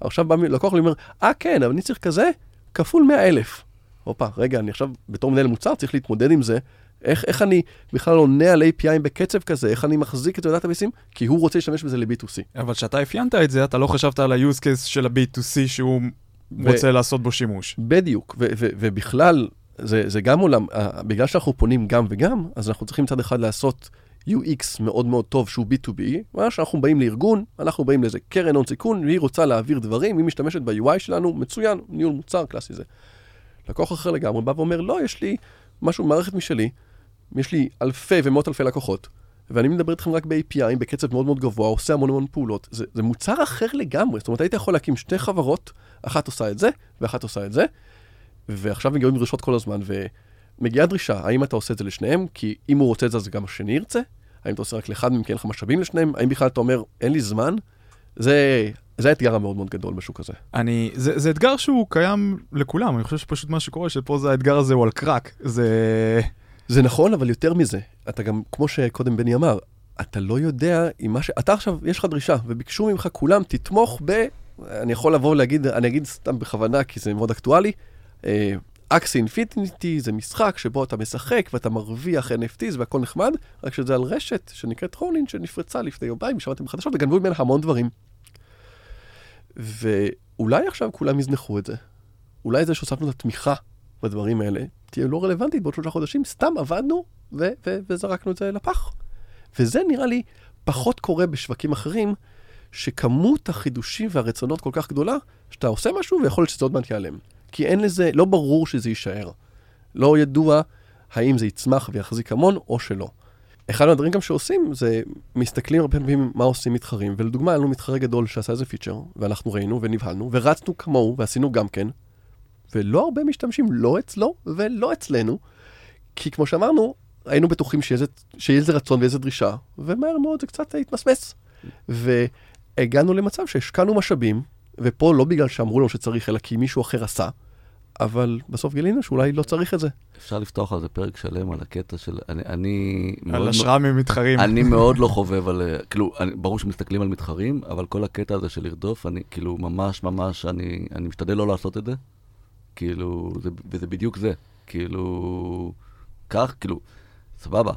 עכשיו בא לקוח לי אומר, אה כן, אבל אני צריך כזה, כפול 100 אלף. הופה, רגע, אני עכשיו בתור מנהל מוצר צריך להתמודד עם זה, איך, איך אני בכלל עונה על API בקצב כזה? איך אני מחזיק את מיסים? כי הוא רוצה להשתמש בזה ל-B2C. אבל כשאתה אפיינת את זה, אתה לא חשבת על ה-use case של ה-B2C שהוא ו... רוצה לעשות בו שימוש. בדיוק, ו- ו- ובכלל, זה, זה גם עולם, אה, בגלל שאנחנו פונים גם וגם, אז אנחנו צריכים מצד אחד לעשות UX מאוד מאוד טוב שהוא B2B, מה שאנחנו באים לארגון, אנחנו באים לאיזה קרן הון סיכון, והיא רוצה להעביר דברים, היא משתמשת ב-UI שלנו, מצוין, ניהול מוצר קלאסי זה. לקוח אחר לגמרי בא ואומר, לא, יש לי משהו, מערכת משלי, יש לי אלפי ומאות אלפי לקוחות, ואני מדבר איתכם רק ב-API, בקצב מאוד מאוד גבוה, עושה המון המון פעולות. זה, זה מוצר אחר לגמרי, זאת אומרת, היית יכול להקים שתי חברות, אחת עושה את זה, ואחת עושה את זה, ועכשיו מגיעים דרישות כל הזמן, ומגיעה דרישה, האם אתה עושה את זה לשניהם? כי אם הוא רוצה את זה, אז גם השני ירצה. האם אתה עושה רק לאחד מהם, כי אין לך משאבים לשניהם? האם בכלל אתה אומר, אין לי זמן? זה, זה האתגר המאוד מאוד גדול בשוק הזה. אני, זה, זה אתגר שהוא קיים לכולם, אני חושב שפשוט מה שקורה, שפה זה האתגר הזה הוא על קרק. זה... זה נכון, אבל יותר מזה, אתה גם, כמו שקודם בני אמר, אתה לא יודע אם מה ש... אתה עכשיו, יש לך דרישה, וביקשו ממך כולם, תתמוך ב... אני יכול לבוא ולהגיד, אני אגיד סתם בכוונה, כי זה מאוד אקטואלי, אקסי אינפיניטי זה משחק שבו אתה משחק ואתה מרוויח NFTs והכל נחמד, רק שזה על רשת שנקראת רולין שנפרצה לפני יומיים, שמעתם בחדשות וגנבו ממנה המון דברים. ואולי עכשיו כולם יזנחו את זה. אולי זה שהוספנו את התמיכה בדברים האלה, תהיה לא רלוונטית בעוד שלושה חודשים, סתם עבדנו ו- ו- וזרקנו את זה לפח. וזה נראה לי פחות קורה בשווקים אחרים, שכמות החידושים והרצונות כל כך גדולה, שאתה עושה משהו ויכול להיות שזה עוד מעט ייעלם. כי אין לזה, לא ברור שזה יישאר. לא ידוע האם זה יצמח ויחזיק המון או שלא. אחד מהדברים גם שעושים זה מסתכלים הרבה פעמים מה עושים מתחרים, ולדוגמה, היה לנו מתחרה גדול שעשה איזה פיצ'ר, ואנחנו ראינו ונבהלנו, ורצנו כמוהו ועשינו גם כן, ולא הרבה משתמשים, לא אצלו ולא אצלנו, כי כמו שאמרנו, היינו בטוחים שיהיה איזה רצון ואיזה דרישה, ומהר מאוד זה קצת התמסמס. והגענו למצב שהשקענו משאבים, ופה לא בגלל שאמרו לנו שצריך, אלא כי מישהו אחר עשה, אבל בסוף גילינו שאולי לא צריך את זה. אפשר לפתוח על זה פרק שלם, על הקטע של... אני... אני על השראה ממתחרים. אני מאוד לא חובב על... כאילו, אני, ברור שמסתכלים על מתחרים, אבל כל הקטע הזה של לרדוף, אני כאילו ממש ממש, אני, אני משתדל לא לעשות את זה. כאילו, זה, וזה בדיוק זה. כאילו, כך, כאילו, סבבה.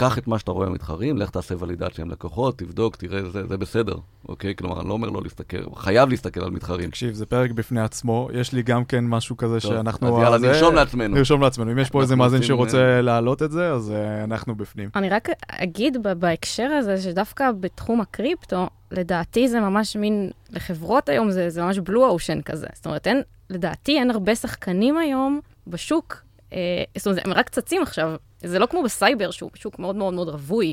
קח את מה שאתה רואה במתחרים, לך תעשה ולידציה עם לקוחות, תבדוק, תראה, זה, זה בסדר, אוקיי? כלומר, אני לא אומר לא להסתכל, חייב להסתכל על מתחרים. תקשיב, זה פרק בפני עצמו, יש לי גם כן משהו כזה טוב, שאנחנו... אז יאללה, זה- נרשום לעצמנו. נרשום לעצמנו. אם יש פה איזה מאזין שרוצה להעלות את זה, אז אה, אנחנו בפנים. אני רק אגיד ב- בהקשר הזה, שדווקא בתחום הקריפטו, לדעתי זה ממש מין, לחברות היום זה, זה ממש בלו אושן כזה. זאת אומרת, אין, לדעתי אין הרבה שחקנים היום בשוק, אה, זאת אומרת, הם רק צצים עכשיו. זה לא כמו בסייבר, שהוא שוק מאוד מאוד מאוד רווי,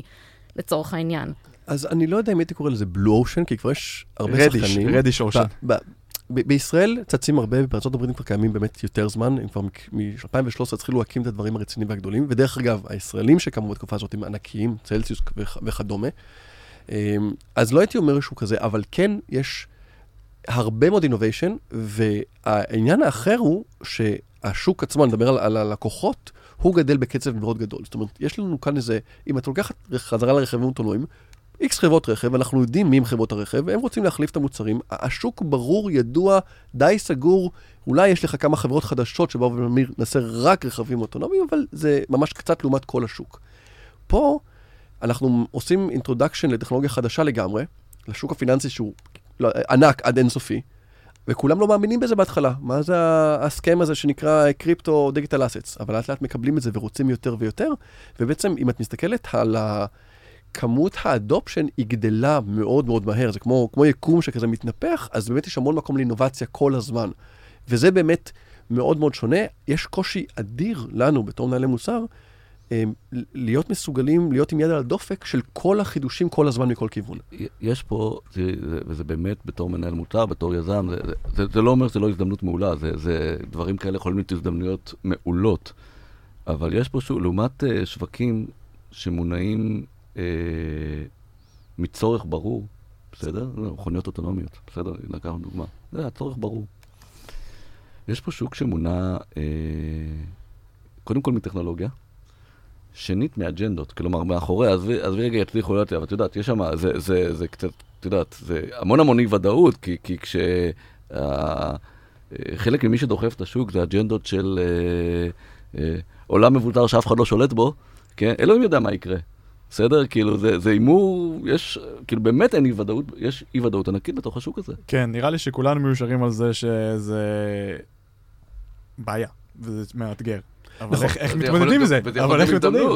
לצורך העניין. אז אני לא יודע אם הייתי קורא לזה בלו אושן, כי כבר יש הרבה רדיש, שחקנים. רדיש אושן. ב- ב- בישראל צצים הרבה, בארצות הברית הם כבר קיימים באמת יותר זמן, הם כבר מ-2013 התחילו להקים את הדברים הרציניים והגדולים, ודרך אגב, הישראלים שקמו בתקופה הזאת הם ענקיים, צלסיוס וכ- וכדומה. אמ, אז לא הייתי אומר שהוא כזה, אבל כן יש הרבה מאוד innovation, והעניין האחר הוא שהשוק עצמו, אני מדבר על, על הלקוחות, הוא גדל בקצב מאוד גדול. זאת אומרת, יש לנו כאן איזה, אם את לוקחת חזרה לרכבים אוטונומיים, X חברות רכב, אנחנו יודעים מי הם חברות הרכב, והם רוצים להחליף את המוצרים. השוק ברור, ידוע, די סגור. אולי יש לך כמה חברות חדשות שבאו נעשה רק רכבים אוטונומיים, אבל זה ממש קצת לעומת כל השוק. פה אנחנו עושים introduction לטכנולוגיה חדשה לגמרי, לשוק הפיננסי שהוא לא, ענק עד אינסופי, וכולם לא מאמינים בזה בהתחלה. מה זה הסכם הזה שנקרא קריפטו דיגיטל אסטס? אבל לאט לאט מקבלים את זה ורוצים יותר ויותר, ובעצם אם את מסתכלת על ה... כמות האדופשן היא גדלה מאוד מאוד מהר, זה כמו, כמו יקום שכזה מתנפח, אז באמת יש המון מקום לאינובציה כל הזמן. וזה באמת מאוד מאוד שונה. יש קושי אדיר לנו בתור מנהלי מוצר, הם, להיות מסוגלים, להיות עם יד על הדופק של כל החידושים כל הזמן מכל כיוון. יש פה, זה, זה, וזה באמת בתור מנהל מוצר, בתור יזם, זה, זה, זה, זה לא אומר שזה לא הזדמנות מעולה, זה, זה דברים כאלה יכולים להיות הזדמנויות מעולות. אבל יש פה שוב, לעומת uh, שווקים שמונעים uh, מצורך ברור, בסדר? לא, מכוניות אוטונומיות, בסדר? לקחנו דוגמה. זה הצורך ברור. יש פה שוק שמונע uh, קודם כל מטכנולוגיה, שנית מאג'נדות, כלומר מאחורי, עזבי, רגע יצליחו להיות, אבל את יודעת, יש שם, זה, זה, זה קצת, את יודעת, זה המון המון אי ודאות, כי, כי כש... אה, חלק ממי שדוחף את השוק זה אג'נדות של אה, אה, עולם מבוטר שאף אחד לא שולט בו, כן? אלוהים יודע מה יקרה. בסדר? כאילו, זה הימור, יש, כאילו, באמת אין אי ודאות, יש אי ודאות ענקית בתוך השוק הזה. כן, נראה לי שכולנו מיושרים על זה שזה בעיה, וזה מאתגר. אבל נכון, איך- מתמודדים עם זה? אבל איך מתמודדים?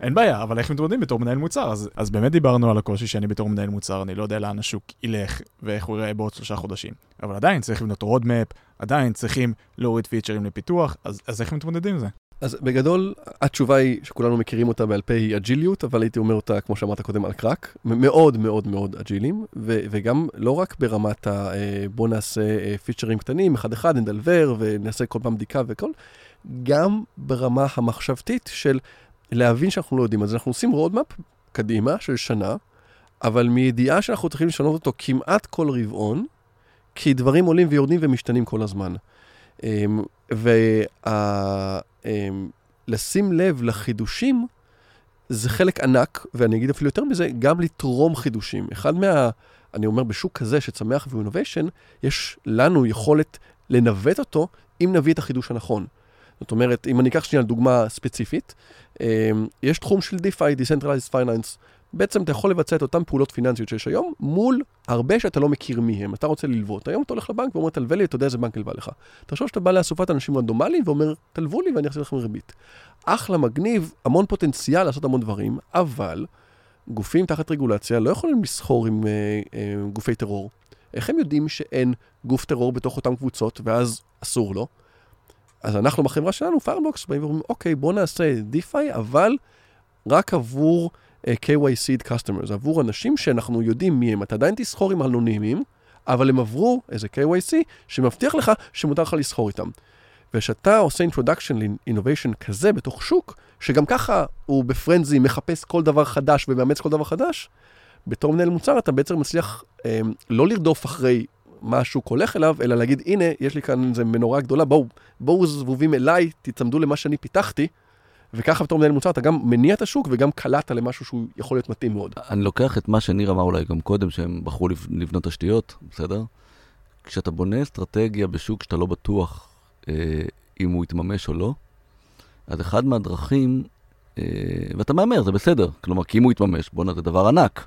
אין בעיה, אבל איך מתמודדים בתור מנהל מוצר? אז, אז באמת דיברנו על הקושי שאני בתור מנהל מוצר, אני לא יודע לאן השוק ילך ואיך הוא ייראה בעוד שלושה חודשים. אבל עדיין צריך לבנות roadmap, עדיין צריכים להוריד פיצ'רים לפיתוח, אז, אז איך מתמודדים עם זה? אז בגדול, התשובה היא שכולנו מכירים אותה בעל פה היא agile-יות, אבל הייתי אומר אותה, כמו שאמרת קודם, on crack. מאוד מאוד מאוד agile-ים, ו- וגם לא רק ברמת ה... אה, בוא נעשה אה, פיצ'רים קטנים, אחד-אחד, נדלוור ונעשה כל פעם בדיקה וכל, גם ברמה המחשבתית של להבין שאנחנו לא יודעים. אז אנחנו עושים roadmap קדימה של שנה, אבל מידיעה שאנחנו צריכים לשנות אותו כמעט כל רבעון, כי דברים עולים ויורדים ומשתנים כל הזמן. אמ, ולשים לב לחידושים זה חלק ענק, ואני אגיד אפילו יותר מזה, גם לתרום חידושים. אחד מה... אני אומר, בשוק כזה שצמח והוא innovation, יש לנו יכולת לנווט אותו אם נביא את החידוש הנכון. זאת אומרת, אם אני אקח שנייה דוגמה ספציפית, אמ, יש תחום של DeFi, Decentralized Finance. בעצם אתה יכול לבצע את אותן פעולות פיננסיות שיש היום, מול הרבה שאתה לא מכיר מי הם. אתה רוצה ללוות. היום אתה הולך לבנק ואומר, תלווה לי, אתה יודע איזה בנק הלווה לך. תחשוב שאתה בא לאסופת אנשים רנדומליים ואומר, תלוו לי ואני אחזיר לכם ריבית. אחלה, מגניב, המון פוטנציאל לעשות המון דברים, אבל גופים תחת רגולציה לא יכולים לסחור עם אה, אה, גופי טרור. איך הם יודעים שאין גוף טרור בתוך אותן קבוצות, ואז אסור לו? אז אנחנו בחברה שלנו, Fireblocks, באים ואומרים, אוקיי, בוא נעשה DeFi, אבל רק עבור uh, KYC customers, עבור אנשים שאנחנו יודעים מי הם. אתה עדיין תסחור עם אנונימים, אבל הם עברו איזה KYC שמבטיח לך שמותר לך לסחור איתם. וכשאתה עושה introduction ל-innovation כזה בתוך שוק, שגם ככה הוא ב frenzy מחפש כל דבר חדש ומאמץ כל דבר חדש, בתור מנהל מוצר אתה בעצם מצליח אה, לא לרדוף אחרי מה השוק הולך אליו, אלא להגיד, הנה, יש לי כאן איזה מנורה גדולה, בואו, בואו זבובים אליי, תצמדו למה שאני פיתחתי, וככה בתור מנהל מוצר אתה גם מניע את השוק וגם קלעת למשהו שהוא יכול להיות מתאים מאוד. אני לוקח את מה שניר אמר אולי גם קודם, שהם בחרו לב- לבנות תשתיות, בסדר? כשאתה בונה אסטרטגיה בשוק שאתה לא בטוח אה, אם הוא יתממש או לא, אז אחד מהדרכים, אה, ואתה מהמר, זה בסדר, כלומר, כי אם הוא יתממש, בואנה, זה דבר ענק.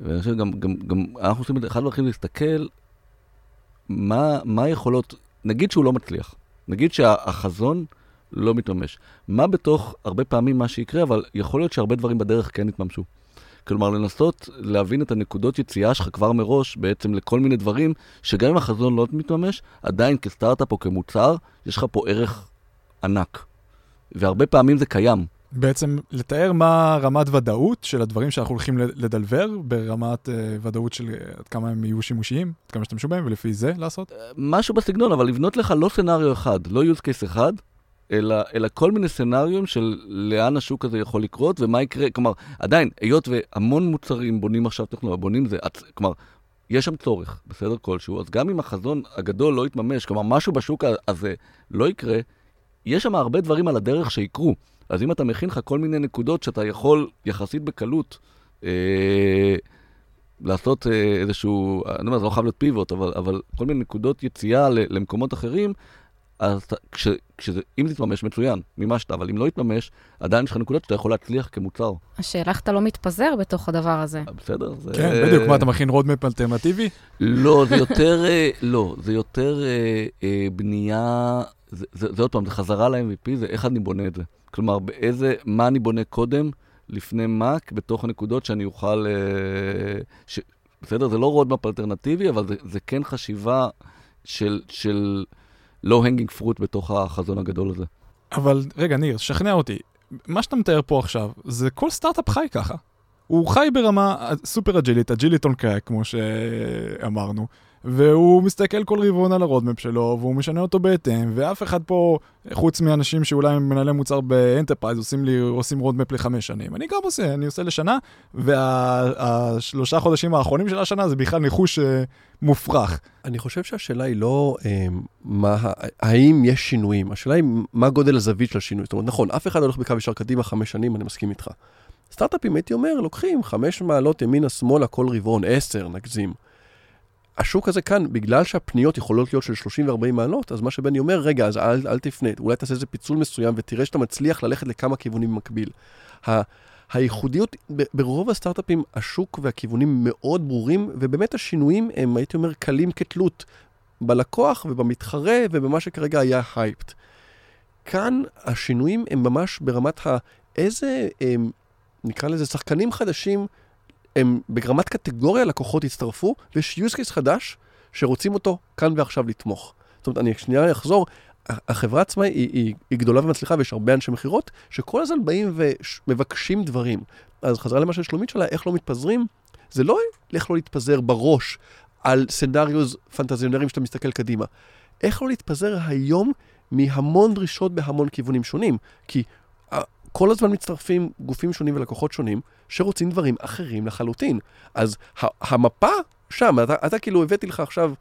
ואני חושב גם, גם, גם אנחנו עושים את זה, אחד הדרכים להסתכל מה, מה יכולות, נגיד שהוא לא מצליח, נגיד שהחזון לא מתממש. מה בתוך, הרבה פעמים מה שיקרה, אבל יכול להיות שהרבה דברים בדרך כן יתממשו. כלומר, לנסות להבין את הנקודות יציאה שלך כבר מראש, בעצם לכל מיני דברים, שגם אם החזון לא מתממש, עדיין כסטארט-אפ או כמוצר, יש לך פה ערך ענק. והרבה פעמים זה קיים. בעצם לתאר מה רמת ודאות של הדברים שאנחנו הולכים לדלבר, ברמת uh, ודאות של uh, עד כמה הם יהיו שימושיים, עד כמה ישתמשו בהם, ולפי זה לעשות. משהו בסגנון, אבל לבנות לך לא סצנריו אחד, לא use case אחד, אלא, אלא כל מיני סצנריום של לאן השוק הזה יכול לקרות ומה יקרה. כלומר, עדיין, היות והמון מוצרים בונים עכשיו טכנולוגיה, בונים זה, כלומר, יש שם צורך, בסדר כלשהו, אז גם אם החזון הגדול לא יתממש, כלומר, משהו בשוק הזה לא יקרה, יש שם הרבה דברים על הדרך שיקרו. אז אם אתה מכין לך כל מיני נקודות שאתה יכול יחסית בקלות אה, לעשות אה, איזשהו, אני אומר, זה לא חייב להיות פיבוט, אבל, אבל כל מיני נקודות יציאה למקומות אחרים, אז כש, כשזה, אם זה יתממש מצוין, מימשת, אבל אם לא יתממש, עדיין יש לך נקודות שאתה יכול להצליח כמוצר. השאלה איך אתה לא מתפזר בתוך הדבר הזה. בסדר? זה... כן, בדיוק, מה, אתה מכין roadmap אלטרנטיבי? לא, זה יותר, לא, זה יותר אה, בנייה, זה, זה, זה עוד פעם, זה חזרה ל-MVP, זה איך אני בונה את זה. כלומר, באיזה, מה אני בונה קודם, לפני מה, בתוך הנקודות שאני אוכל... אה, ש, בסדר, זה לא roadmap אלטרנטיבי, אבל זה, זה כן חשיבה של... של low hanging fruit בתוך החזון הגדול הזה. אבל רגע, ניר, שכנע אותי. מה שאתה מתאר פה עכשיו, זה כל סטארט-אפ חי ככה. הוא חי ברמה סופר agile-ית, agile-ית on crack, כמו שאמרנו, והוא מסתכל כל רבעון על ה roadmap שלו, והוא משנה אותו בהתאם, ואף אחד פה, חוץ מאנשים שאולי הם מנהלי מוצר ב enterprise, עושים לי, עושים roadmap לחמש שנים. אני גם עושה, אני עושה לשנה, והשלושה וה, חודשים האחרונים של השנה זה בכלל ניחוש מופרך. אני חושב שהשאלה היא לא אה, מה, האם יש שינויים, השאלה היא מה גודל הזווית של השינוי. זאת אומרת, נכון, אף אחד לא הולך בקו ישר קדימה חמש שנים, אני מסכים איתך. סטארט-אפים, הייתי אומר, לוקחים חמש מעלות ימינה-שמאלה כל רבעון, עשר, נגזים. השוק הזה כאן, בגלל שהפניות יכולות להיות של 30 ו-40 מעלות, אז מה שבני אומר, רגע, אז אל, אל תפנה, אולי תעשה איזה פיצול מסוים ותראה שאתה מצליח ללכת לכמה כיוונים במקביל. ה- הייחודיות, ברוב הסטארט-אפים, השוק והכיוונים מאוד ברורים, ובאמת השינויים הם, הייתי אומר, קלים כתלות בלקוח ובמתחרה ובמה שכרגע היה הייפט. כאן השינויים הם ממש ברמת ה... איזה, הם, נקרא לזה, שחקנים חדשים, הם ברמת קטגוריה לקוחות הצטרפו, ויש use case חדש שרוצים אותו כאן ועכשיו לתמוך. זאת אומרת, אני שנייה אחזור, החברה עצמה היא, היא, היא גדולה ומצליחה ויש הרבה אנשי מכירות שכל הזמן באים ומבקשים דברים. אז חזרה למה של שלומית שלה, איך לא מתפזרים, זה לא איך לא להתפזר בראש על סנדריוז פנטזיונרים שאתה מסתכל קדימה. איך לא להתפזר היום מהמון דרישות בהמון כיוונים שונים. כי כל הזמן מצטרפים גופים שונים ולקוחות שונים שרוצים דברים אחרים לחלוטין. אז המפה שם, אתה, אתה כאילו הבאתי לך עכשיו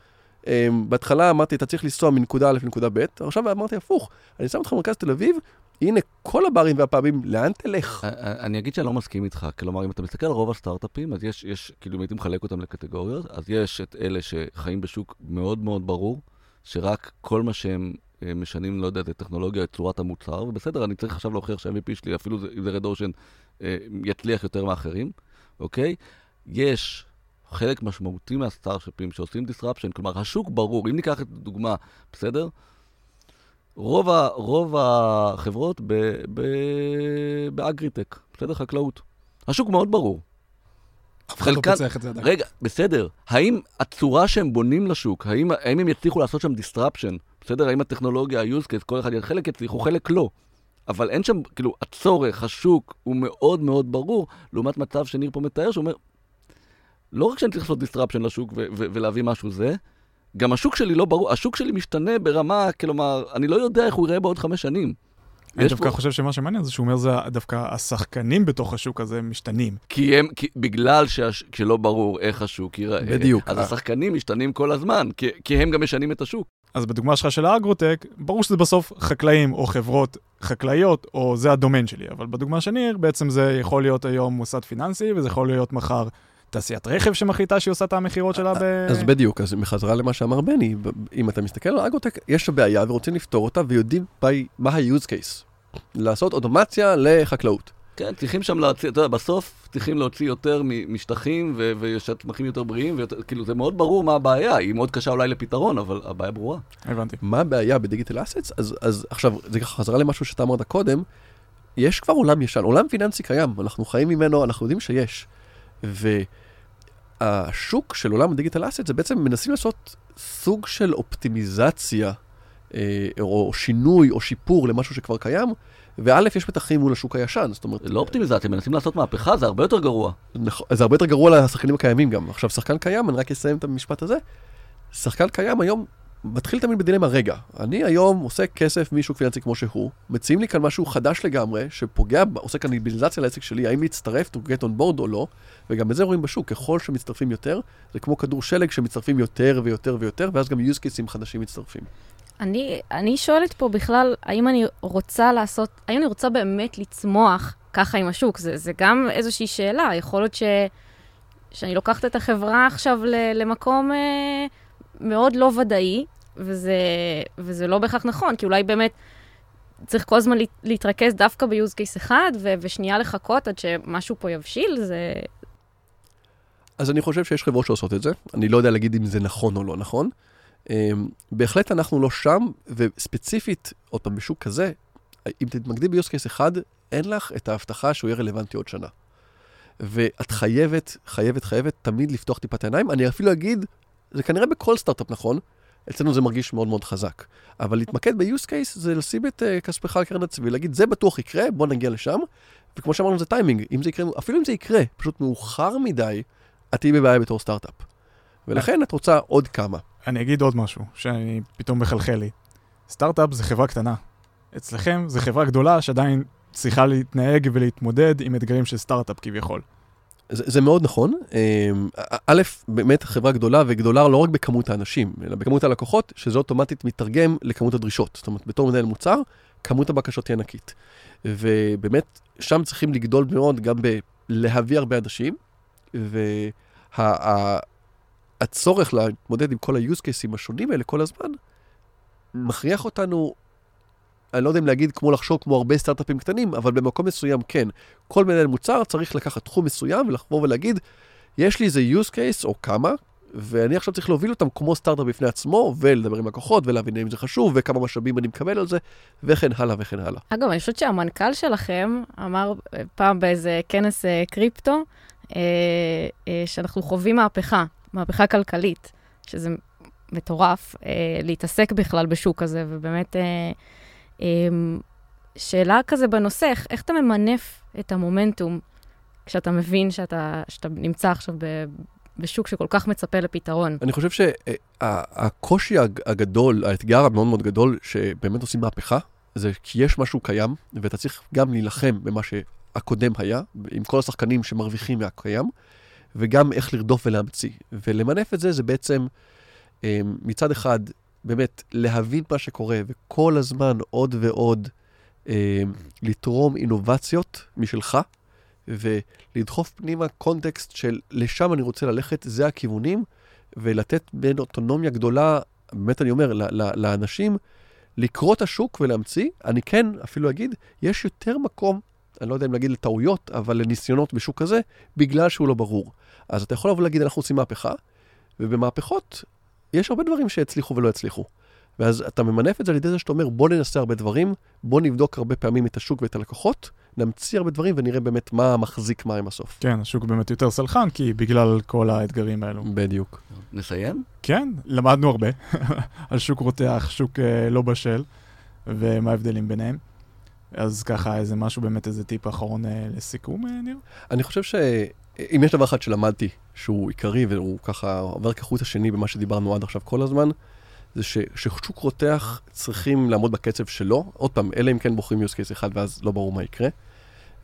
Um, בהתחלה אמרתי, אתה צריך לנסוע מנקודה א' לנקודה ב', עכשיו אמרתי הפוך, אני שם אותך במרכז תל אביב, הנה כל הברים והפאבים, לאן תלך? אני אגיד שאני לא מסכים איתך, כלומר, אם אתה מסתכל על רוב הסטארט-אפים, אז יש, יש, כאילו אם הייתי מחלק אותם לקטגוריות, אז יש את אלה שחיים בשוק מאוד מאוד ברור, שרק כל מה שהם משנים, לא יודע, את הטכנולוגיה, את צורת המוצר, ובסדר, אני צריך עכשיו להוכיח שה-MVP שלי, אפילו אם זה רד אושן, אה, יצליח יותר מאחרים, אוקיי? יש חלק משמעותי מהסטארט-אפים שעושים disruption, כלומר, השוק ברור, אם ניקח את הדוגמה, בסדר? רוב, ה, רוב החברות באגריטק, בסדר? חקלאות. השוק מאוד ברור. אף אחד לא פיצח את זה עדיין. רגע, בסדר. האם הצורה שהם בונים לשוק, האם, האם הם יצליחו לעשות שם disruption, בסדר? האם הטכנולוגיה, ה-use case, כל אחד, חלק יצליחו, חלק לא. אבל אין שם, כאילו, הצורך, השוק, הוא מאוד מאוד ברור, לעומת מצב שניר פה מתאר, שאומר, לא רק שאני צריך לעשות disruption לשוק ולהביא משהו זה, גם השוק שלי לא ברור, השוק שלי משתנה ברמה, כלומר, אני לא יודע איך הוא ייראה בעוד חמש שנים. אני דווקא פה... חושב שמה שמעניין זה שהוא אומר זה דווקא השחקנים בתוך השוק הזה משתנים. כי הם, כי, בגלל שהש, שלא ברור איך השוק ייראה. בדיוק. אז השחקנים משתנים כל הזמן, כי, כי הם גם משנים את השוק. אז בדוגמה שלך של האגרוטק, ברור שזה בסוף חקלאים או חברות חקלאיות, או זה הדומיין שלי, אבל בדוגמה של ניר, בעצם זה יכול להיות היום מוסד פיננסי, וזה יכול להיות מחר תעשיית רכב שמחליטה שהיא עושה את המכירות שלה ב... אז בדיוק, אז מחזרה למה שאמר בני, אם אתה מסתכל על אגרוטק, יש בעיה ורוצים לפתור אותה ויודעים מה ה-use case. לעשות אוטומציה לחקלאות. כן, צריכים שם להוציא, אתה יודע, בסוף צריכים להוציא יותר משטחים ושטמחים יותר בריאים, כאילו זה מאוד ברור מה הבעיה, היא מאוד קשה אולי לפתרון, אבל הבעיה ברורה. הבנתי. מה הבעיה בדיגיטל אסטס? אז, אז עכשיו, זה ככה חזרה למשהו שאתה אמרת קודם, יש כבר עולם ישן, עולם פיננסי קיים, אנחנו חיים ממנו, אנחנו יודעים שיש. ו... השוק של עולם הדיגיטל אסט זה בעצם מנסים לעשות סוג של אופטימיזציה, אה, או שינוי, או שיפור למשהו שכבר קיים, וא', יש מתחים מול השוק הישן, זאת אומרת... לא אופטימיזציה, מנסים לעשות מהפכה, זה הרבה יותר גרוע. נכון, זה הרבה יותר גרוע לשחקנים הקיימים גם. עכשיו, שחקן קיים, אני רק אסיים את המשפט הזה, שחקן קיים היום מתחיל תמיד בדילמה, רגע, אני היום עושה כסף משוק פיננסי כמו שהוא, מציעים לי כאן משהו חדש לגמרי, שפוגע, עושה כאן איביליזציה לעסק שלי, האם להצטרף, to get on board או לא, וגם את זה רואים בשוק, ככל שמצטרפים יותר, זה כמו כדור שלג שמצטרפים יותר ויותר ויותר, ואז גם use cases חדשים מצטרפים. אני, אני שואלת פה בכלל, האם אני רוצה לעשות, האם אני רוצה באמת לצמוח ככה עם השוק? זה, זה גם איזושהי שאלה, יכול להיות ש, שאני לוקחת את החברה עכשיו למקום... אה, מאוד לא ודאי, וזה, וזה לא בהכרח נכון, כי אולי באמת צריך כל הזמן להתרכז דווקא ב-use case אחד, ו- ושנייה לחכות עד שמשהו פה יבשיל, זה... אז אני חושב שיש חברות שעושות את זה, אני לא יודע להגיד אם זה נכון או לא נכון. Um, בהחלט אנחנו לא שם, וספציפית, עוד פעם, בשוק כזה, אם תתמקדי ב-use case אחד, אין לך את ההבטחה שהוא יהיה רלוונטי עוד שנה. ואת חייבת, חייבת, חייבת תמיד לפתוח טיפה את העיניים. אני אפילו אגיד, זה כנראה בכל סטארט-אפ נכון, אצלנו זה מרגיש מאוד מאוד חזק. אבל להתמקד ב-use case זה לשים את uh, כספך על קרן הצבי, להגיד, זה בטוח יקרה, בוא נגיע לשם. וכמו שאמרנו, זה טיימינג, אם זה יקרה, אפילו אם זה יקרה, פשוט מאוחר מדי, את תהיי בבעיה בתור סטארט-אפ. ולכן את רוצה עוד כמה. אני אגיד עוד משהו, שאני פתאום מחלחל לי. סטארט-אפ זה חברה קטנה. אצלכם זה חברה גדולה שעדיין צריכה להתנהג ולהתמודד עם אתגרים של סטארט-אפ כביכול. זה, זה מאוד נכון. אמ, א', באמת חברה גדולה, וגדולה לא רק בכמות האנשים, אלא בכמות הלקוחות, שזה אוטומטית מתרגם לכמות הדרישות. זאת אומרת, בתור מנהל מוצר, כמות הבקשות היא ענקית. ובאמת, שם צריכים לגדול מאוד גם בלהביא הרבה אנשים, והצורך וה, להתמודד עם כל ה-use cases השונים האלה כל הזמן, מכריח אותנו אני לא יודע אם להגיד כמו לחשוב כמו הרבה סטארט-אפים קטנים, אבל במקום מסוים כן. כל מנהל מוצר צריך לקחת תחום מסוים ולחבור ולהגיד, יש לי איזה use case או כמה, ואני עכשיו צריך להוביל אותם כמו סטארט-אפ בפני עצמו, ולדבר עם לקוחות, ולהבין אם זה חשוב, וכמה משאבים אני מקבל על זה, וכן הלאה וכן הלאה. אגב, אני חושבת שהמנכ"ל שלכם אמר פעם באיזה כנס אה, קריפטו, אה, אה, שאנחנו חווים מהפכה, מהפכה כלכלית, שזה מטורף אה, להתעסק בכלל בשוק הזה, ובאמת, אה, אה, שאלה כזה בנושא, איך, איך אתה ממנף את המומנטום כשאתה מבין שאתה, שאתה נמצא עכשיו ב, בשוק שכל כך מצפה לפתרון? אני חושב שהקושי הגדול, האתגר המאוד מאוד גדול, שבאמת עושים מהפכה, זה כי יש משהו קיים, ואתה צריך גם להילחם במה שהקודם היה, עם כל השחקנים שמרוויחים מהקיים, וגם איך לרדוף ולהמציא. ולמנף את זה, זה בעצם אמ, מצד אחד, באמת להבין מה שקורה, וכל הזמן עוד ועוד אמ, לתרום אינובציות משלך, ולדחוף פנימה קונטקסט של לשם אני רוצה ללכת, זה הכיוונים, ולתת בין אוטונומיה גדולה, באמת אני אומר, לאנשים, לקרוא את השוק ולהמציא. אני כן אפילו אגיד, יש יותר מקום, אני לא יודע אם להגיד לטעויות, אבל לניסיונות בשוק הזה, בגלל שהוא לא ברור. אז אתה יכול לבוא להגיד, אנחנו עושים מהפכה, ובמהפכות יש הרבה דברים שהצליחו ולא הצליחו. ואז אתה ממנף את זה על ידי זה שאתה אומר, בוא ננסה הרבה דברים, בוא נבדוק הרבה פעמים את השוק ואת הלקוחות, נמציא הרבה דברים ונראה באמת מה מחזיק מים הסוף. כן, השוק באמת יותר סלחן, כי בגלל כל האתגרים האלו. בדיוק. נסיים? כן, למדנו הרבה על שוק רותח, שוק אה, לא בשל, ומה ההבדלים ביניהם. אז ככה, איזה משהו, באמת איזה טיפ אחרון אה, לסיכום, אה, ניר? אני חושב שאם יש דבר אחד שלמדתי, שהוא עיקרי והוא ככה עובר כחוט השני במה שדיברנו עד עכשיו כל הזמן, זה ש, ששוק רותח צריכים לעמוד בקצב שלו. עוד פעם, אלא אם כן בוחרים use case אחד ואז לא ברור מה יקרה.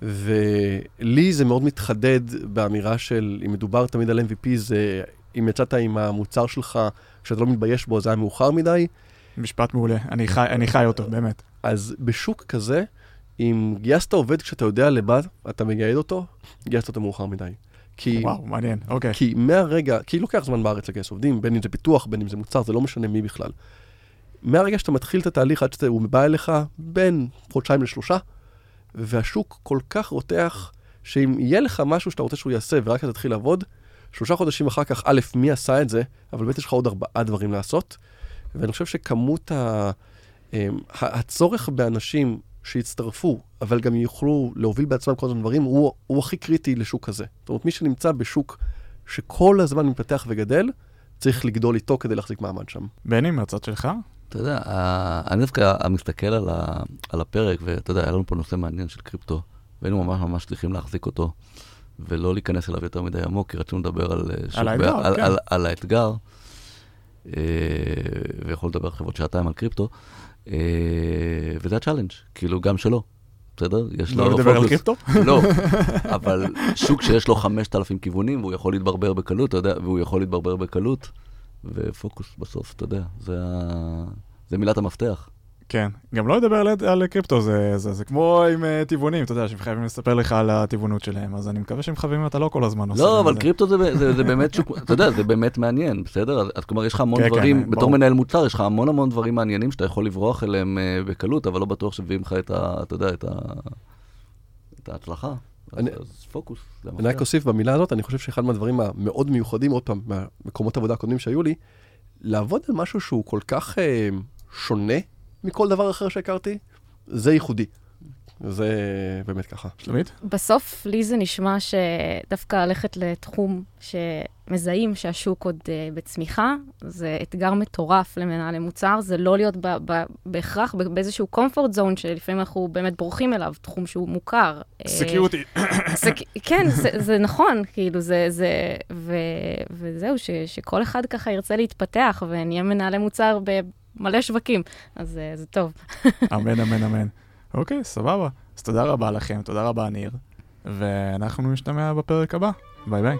ולי זה מאוד מתחדד באמירה של, אם מדובר תמיד על MVP, זה אם יצאת עם המוצר שלך, כשאתה לא מתבייש בו, זה היה מאוחר מדי. משפט מעולה, אני חי, אני חי אותו, באמת. אז בשוק כזה, אם גייסת עובד כשאתה יודע למה אתה מגייד אותו, גייסת אותו מאוחר מדי. כי... וואו, מעניין, אוקיי. כי מהרגע, כי לוקח זמן בארץ לגייס עובדים, בין אם זה פיתוח, בין אם זה מוצר, זה לא משנה מי בכלל. מהרגע שאתה מתחיל את התהליך עד שהוא בא אליך, בין חודשיים לשלושה, והשוק כל כך רותח, שאם יהיה לך משהו שאתה רוצה שהוא יעשה ורק אתה תתחיל לעבוד, שלושה חודשים אחר כך, א', מי עשה את זה, אבל באמת יש לך עוד ארבעה דברים לעשות. ואני חושב שכמות ה... אמ, הצורך באנשים שיצטרפו, אבל גם יוכלו להוביל בעצמם כל הזמן דברים, הוא, הוא הכי קריטי לשוק כזה. זאת אומרת, מי שנמצא בשוק שכל הזמן מתפתח וגדל, צריך לגדול איתו כדי להחזיק מעמד שם. בני, מהצד שלך? אתה יודע, אני דווקא מסתכל על, ה, על הפרק, ואתה יודע, היה לנו פה נושא מעניין של קריפטו, והיינו ממש ממש צריכים להחזיק אותו, ולא להיכנס אליו יותר מדי עמוק, כי רצינו לדבר על אה, על האתגר, על, כן. על, על, על האתגר, אה, ויכול לדבר עכשיו עוד שעתיים על קריפטו. אה, וזה ה challenge, כאילו גם שלו, בסדר? יש לא לו... לא לדבר על קריפטו? לא, אבל שוק שיש לו 5,000 כיוונים, והוא יכול להתברבר בקלות, אתה יודע, והוא יכול להתברבר בקלות, ופוקוס בסוף, אתה יודע, זה. זה מילת המפתח. כן, גם לא לדבר על, על קריפטו, זה, זה, זה כמו עם uh, טבעונים, אתה יודע, שהם חייבים לספר לך על הטבעונות שלהם, אז אני מקווה שהם חייבים אתה לא כל הזמן עושה לא, אבל זה. קריפטו זה, זה, זה באמת שוק, אתה יודע, זה באמת מעניין, בסדר? אז כלומר, יש לך המון כן, דברים, כן, בתור ברור. מנהל מוצר, יש לך המון המון דברים מעניינים שאתה יכול לברוח אליהם uh, בקלות, אבל לא בטוח שמביאים לך את ה... אתה יודע, את, ה, את ההצלחה. אני, אז פוקוס. אני רק אוסיף במילה הזאת, אני חושב שאחד מהדברים המאוד מיוחדים, עוד פעם, מהמקומות עבודה הקודמים שהיו לי, לעבוד על משהו שהוא כל כך uh, שונה מכל דבר אחר שהכרתי, זה ייחודי. זה באמת ככה. שלומית? בסוף, לי זה נשמע שדווקא ללכת לתחום שמזהים שהשוק עוד uh, בצמיחה, זה אתגר מטורף למנהלי מוצר, זה לא להיות ב- ב- בהכרח באיזשהו comfort zone שלפעמים אנחנו באמת בורחים אליו, תחום שהוא מוכר. סקיוריטי. סק... כן, זה, זה נכון, כאילו, זה... זה ו... וזהו, ש... שכל אחד ככה ירצה להתפתח ונהיה מנהלי מוצר ב... מלא שווקים, אז uh, זה טוב. אמן, אמן, אמן. אוקיי, סבבה. אז תודה רבה לכם, תודה רבה, ניר, ואנחנו נשתמע בפרק הבא. ביי ביי.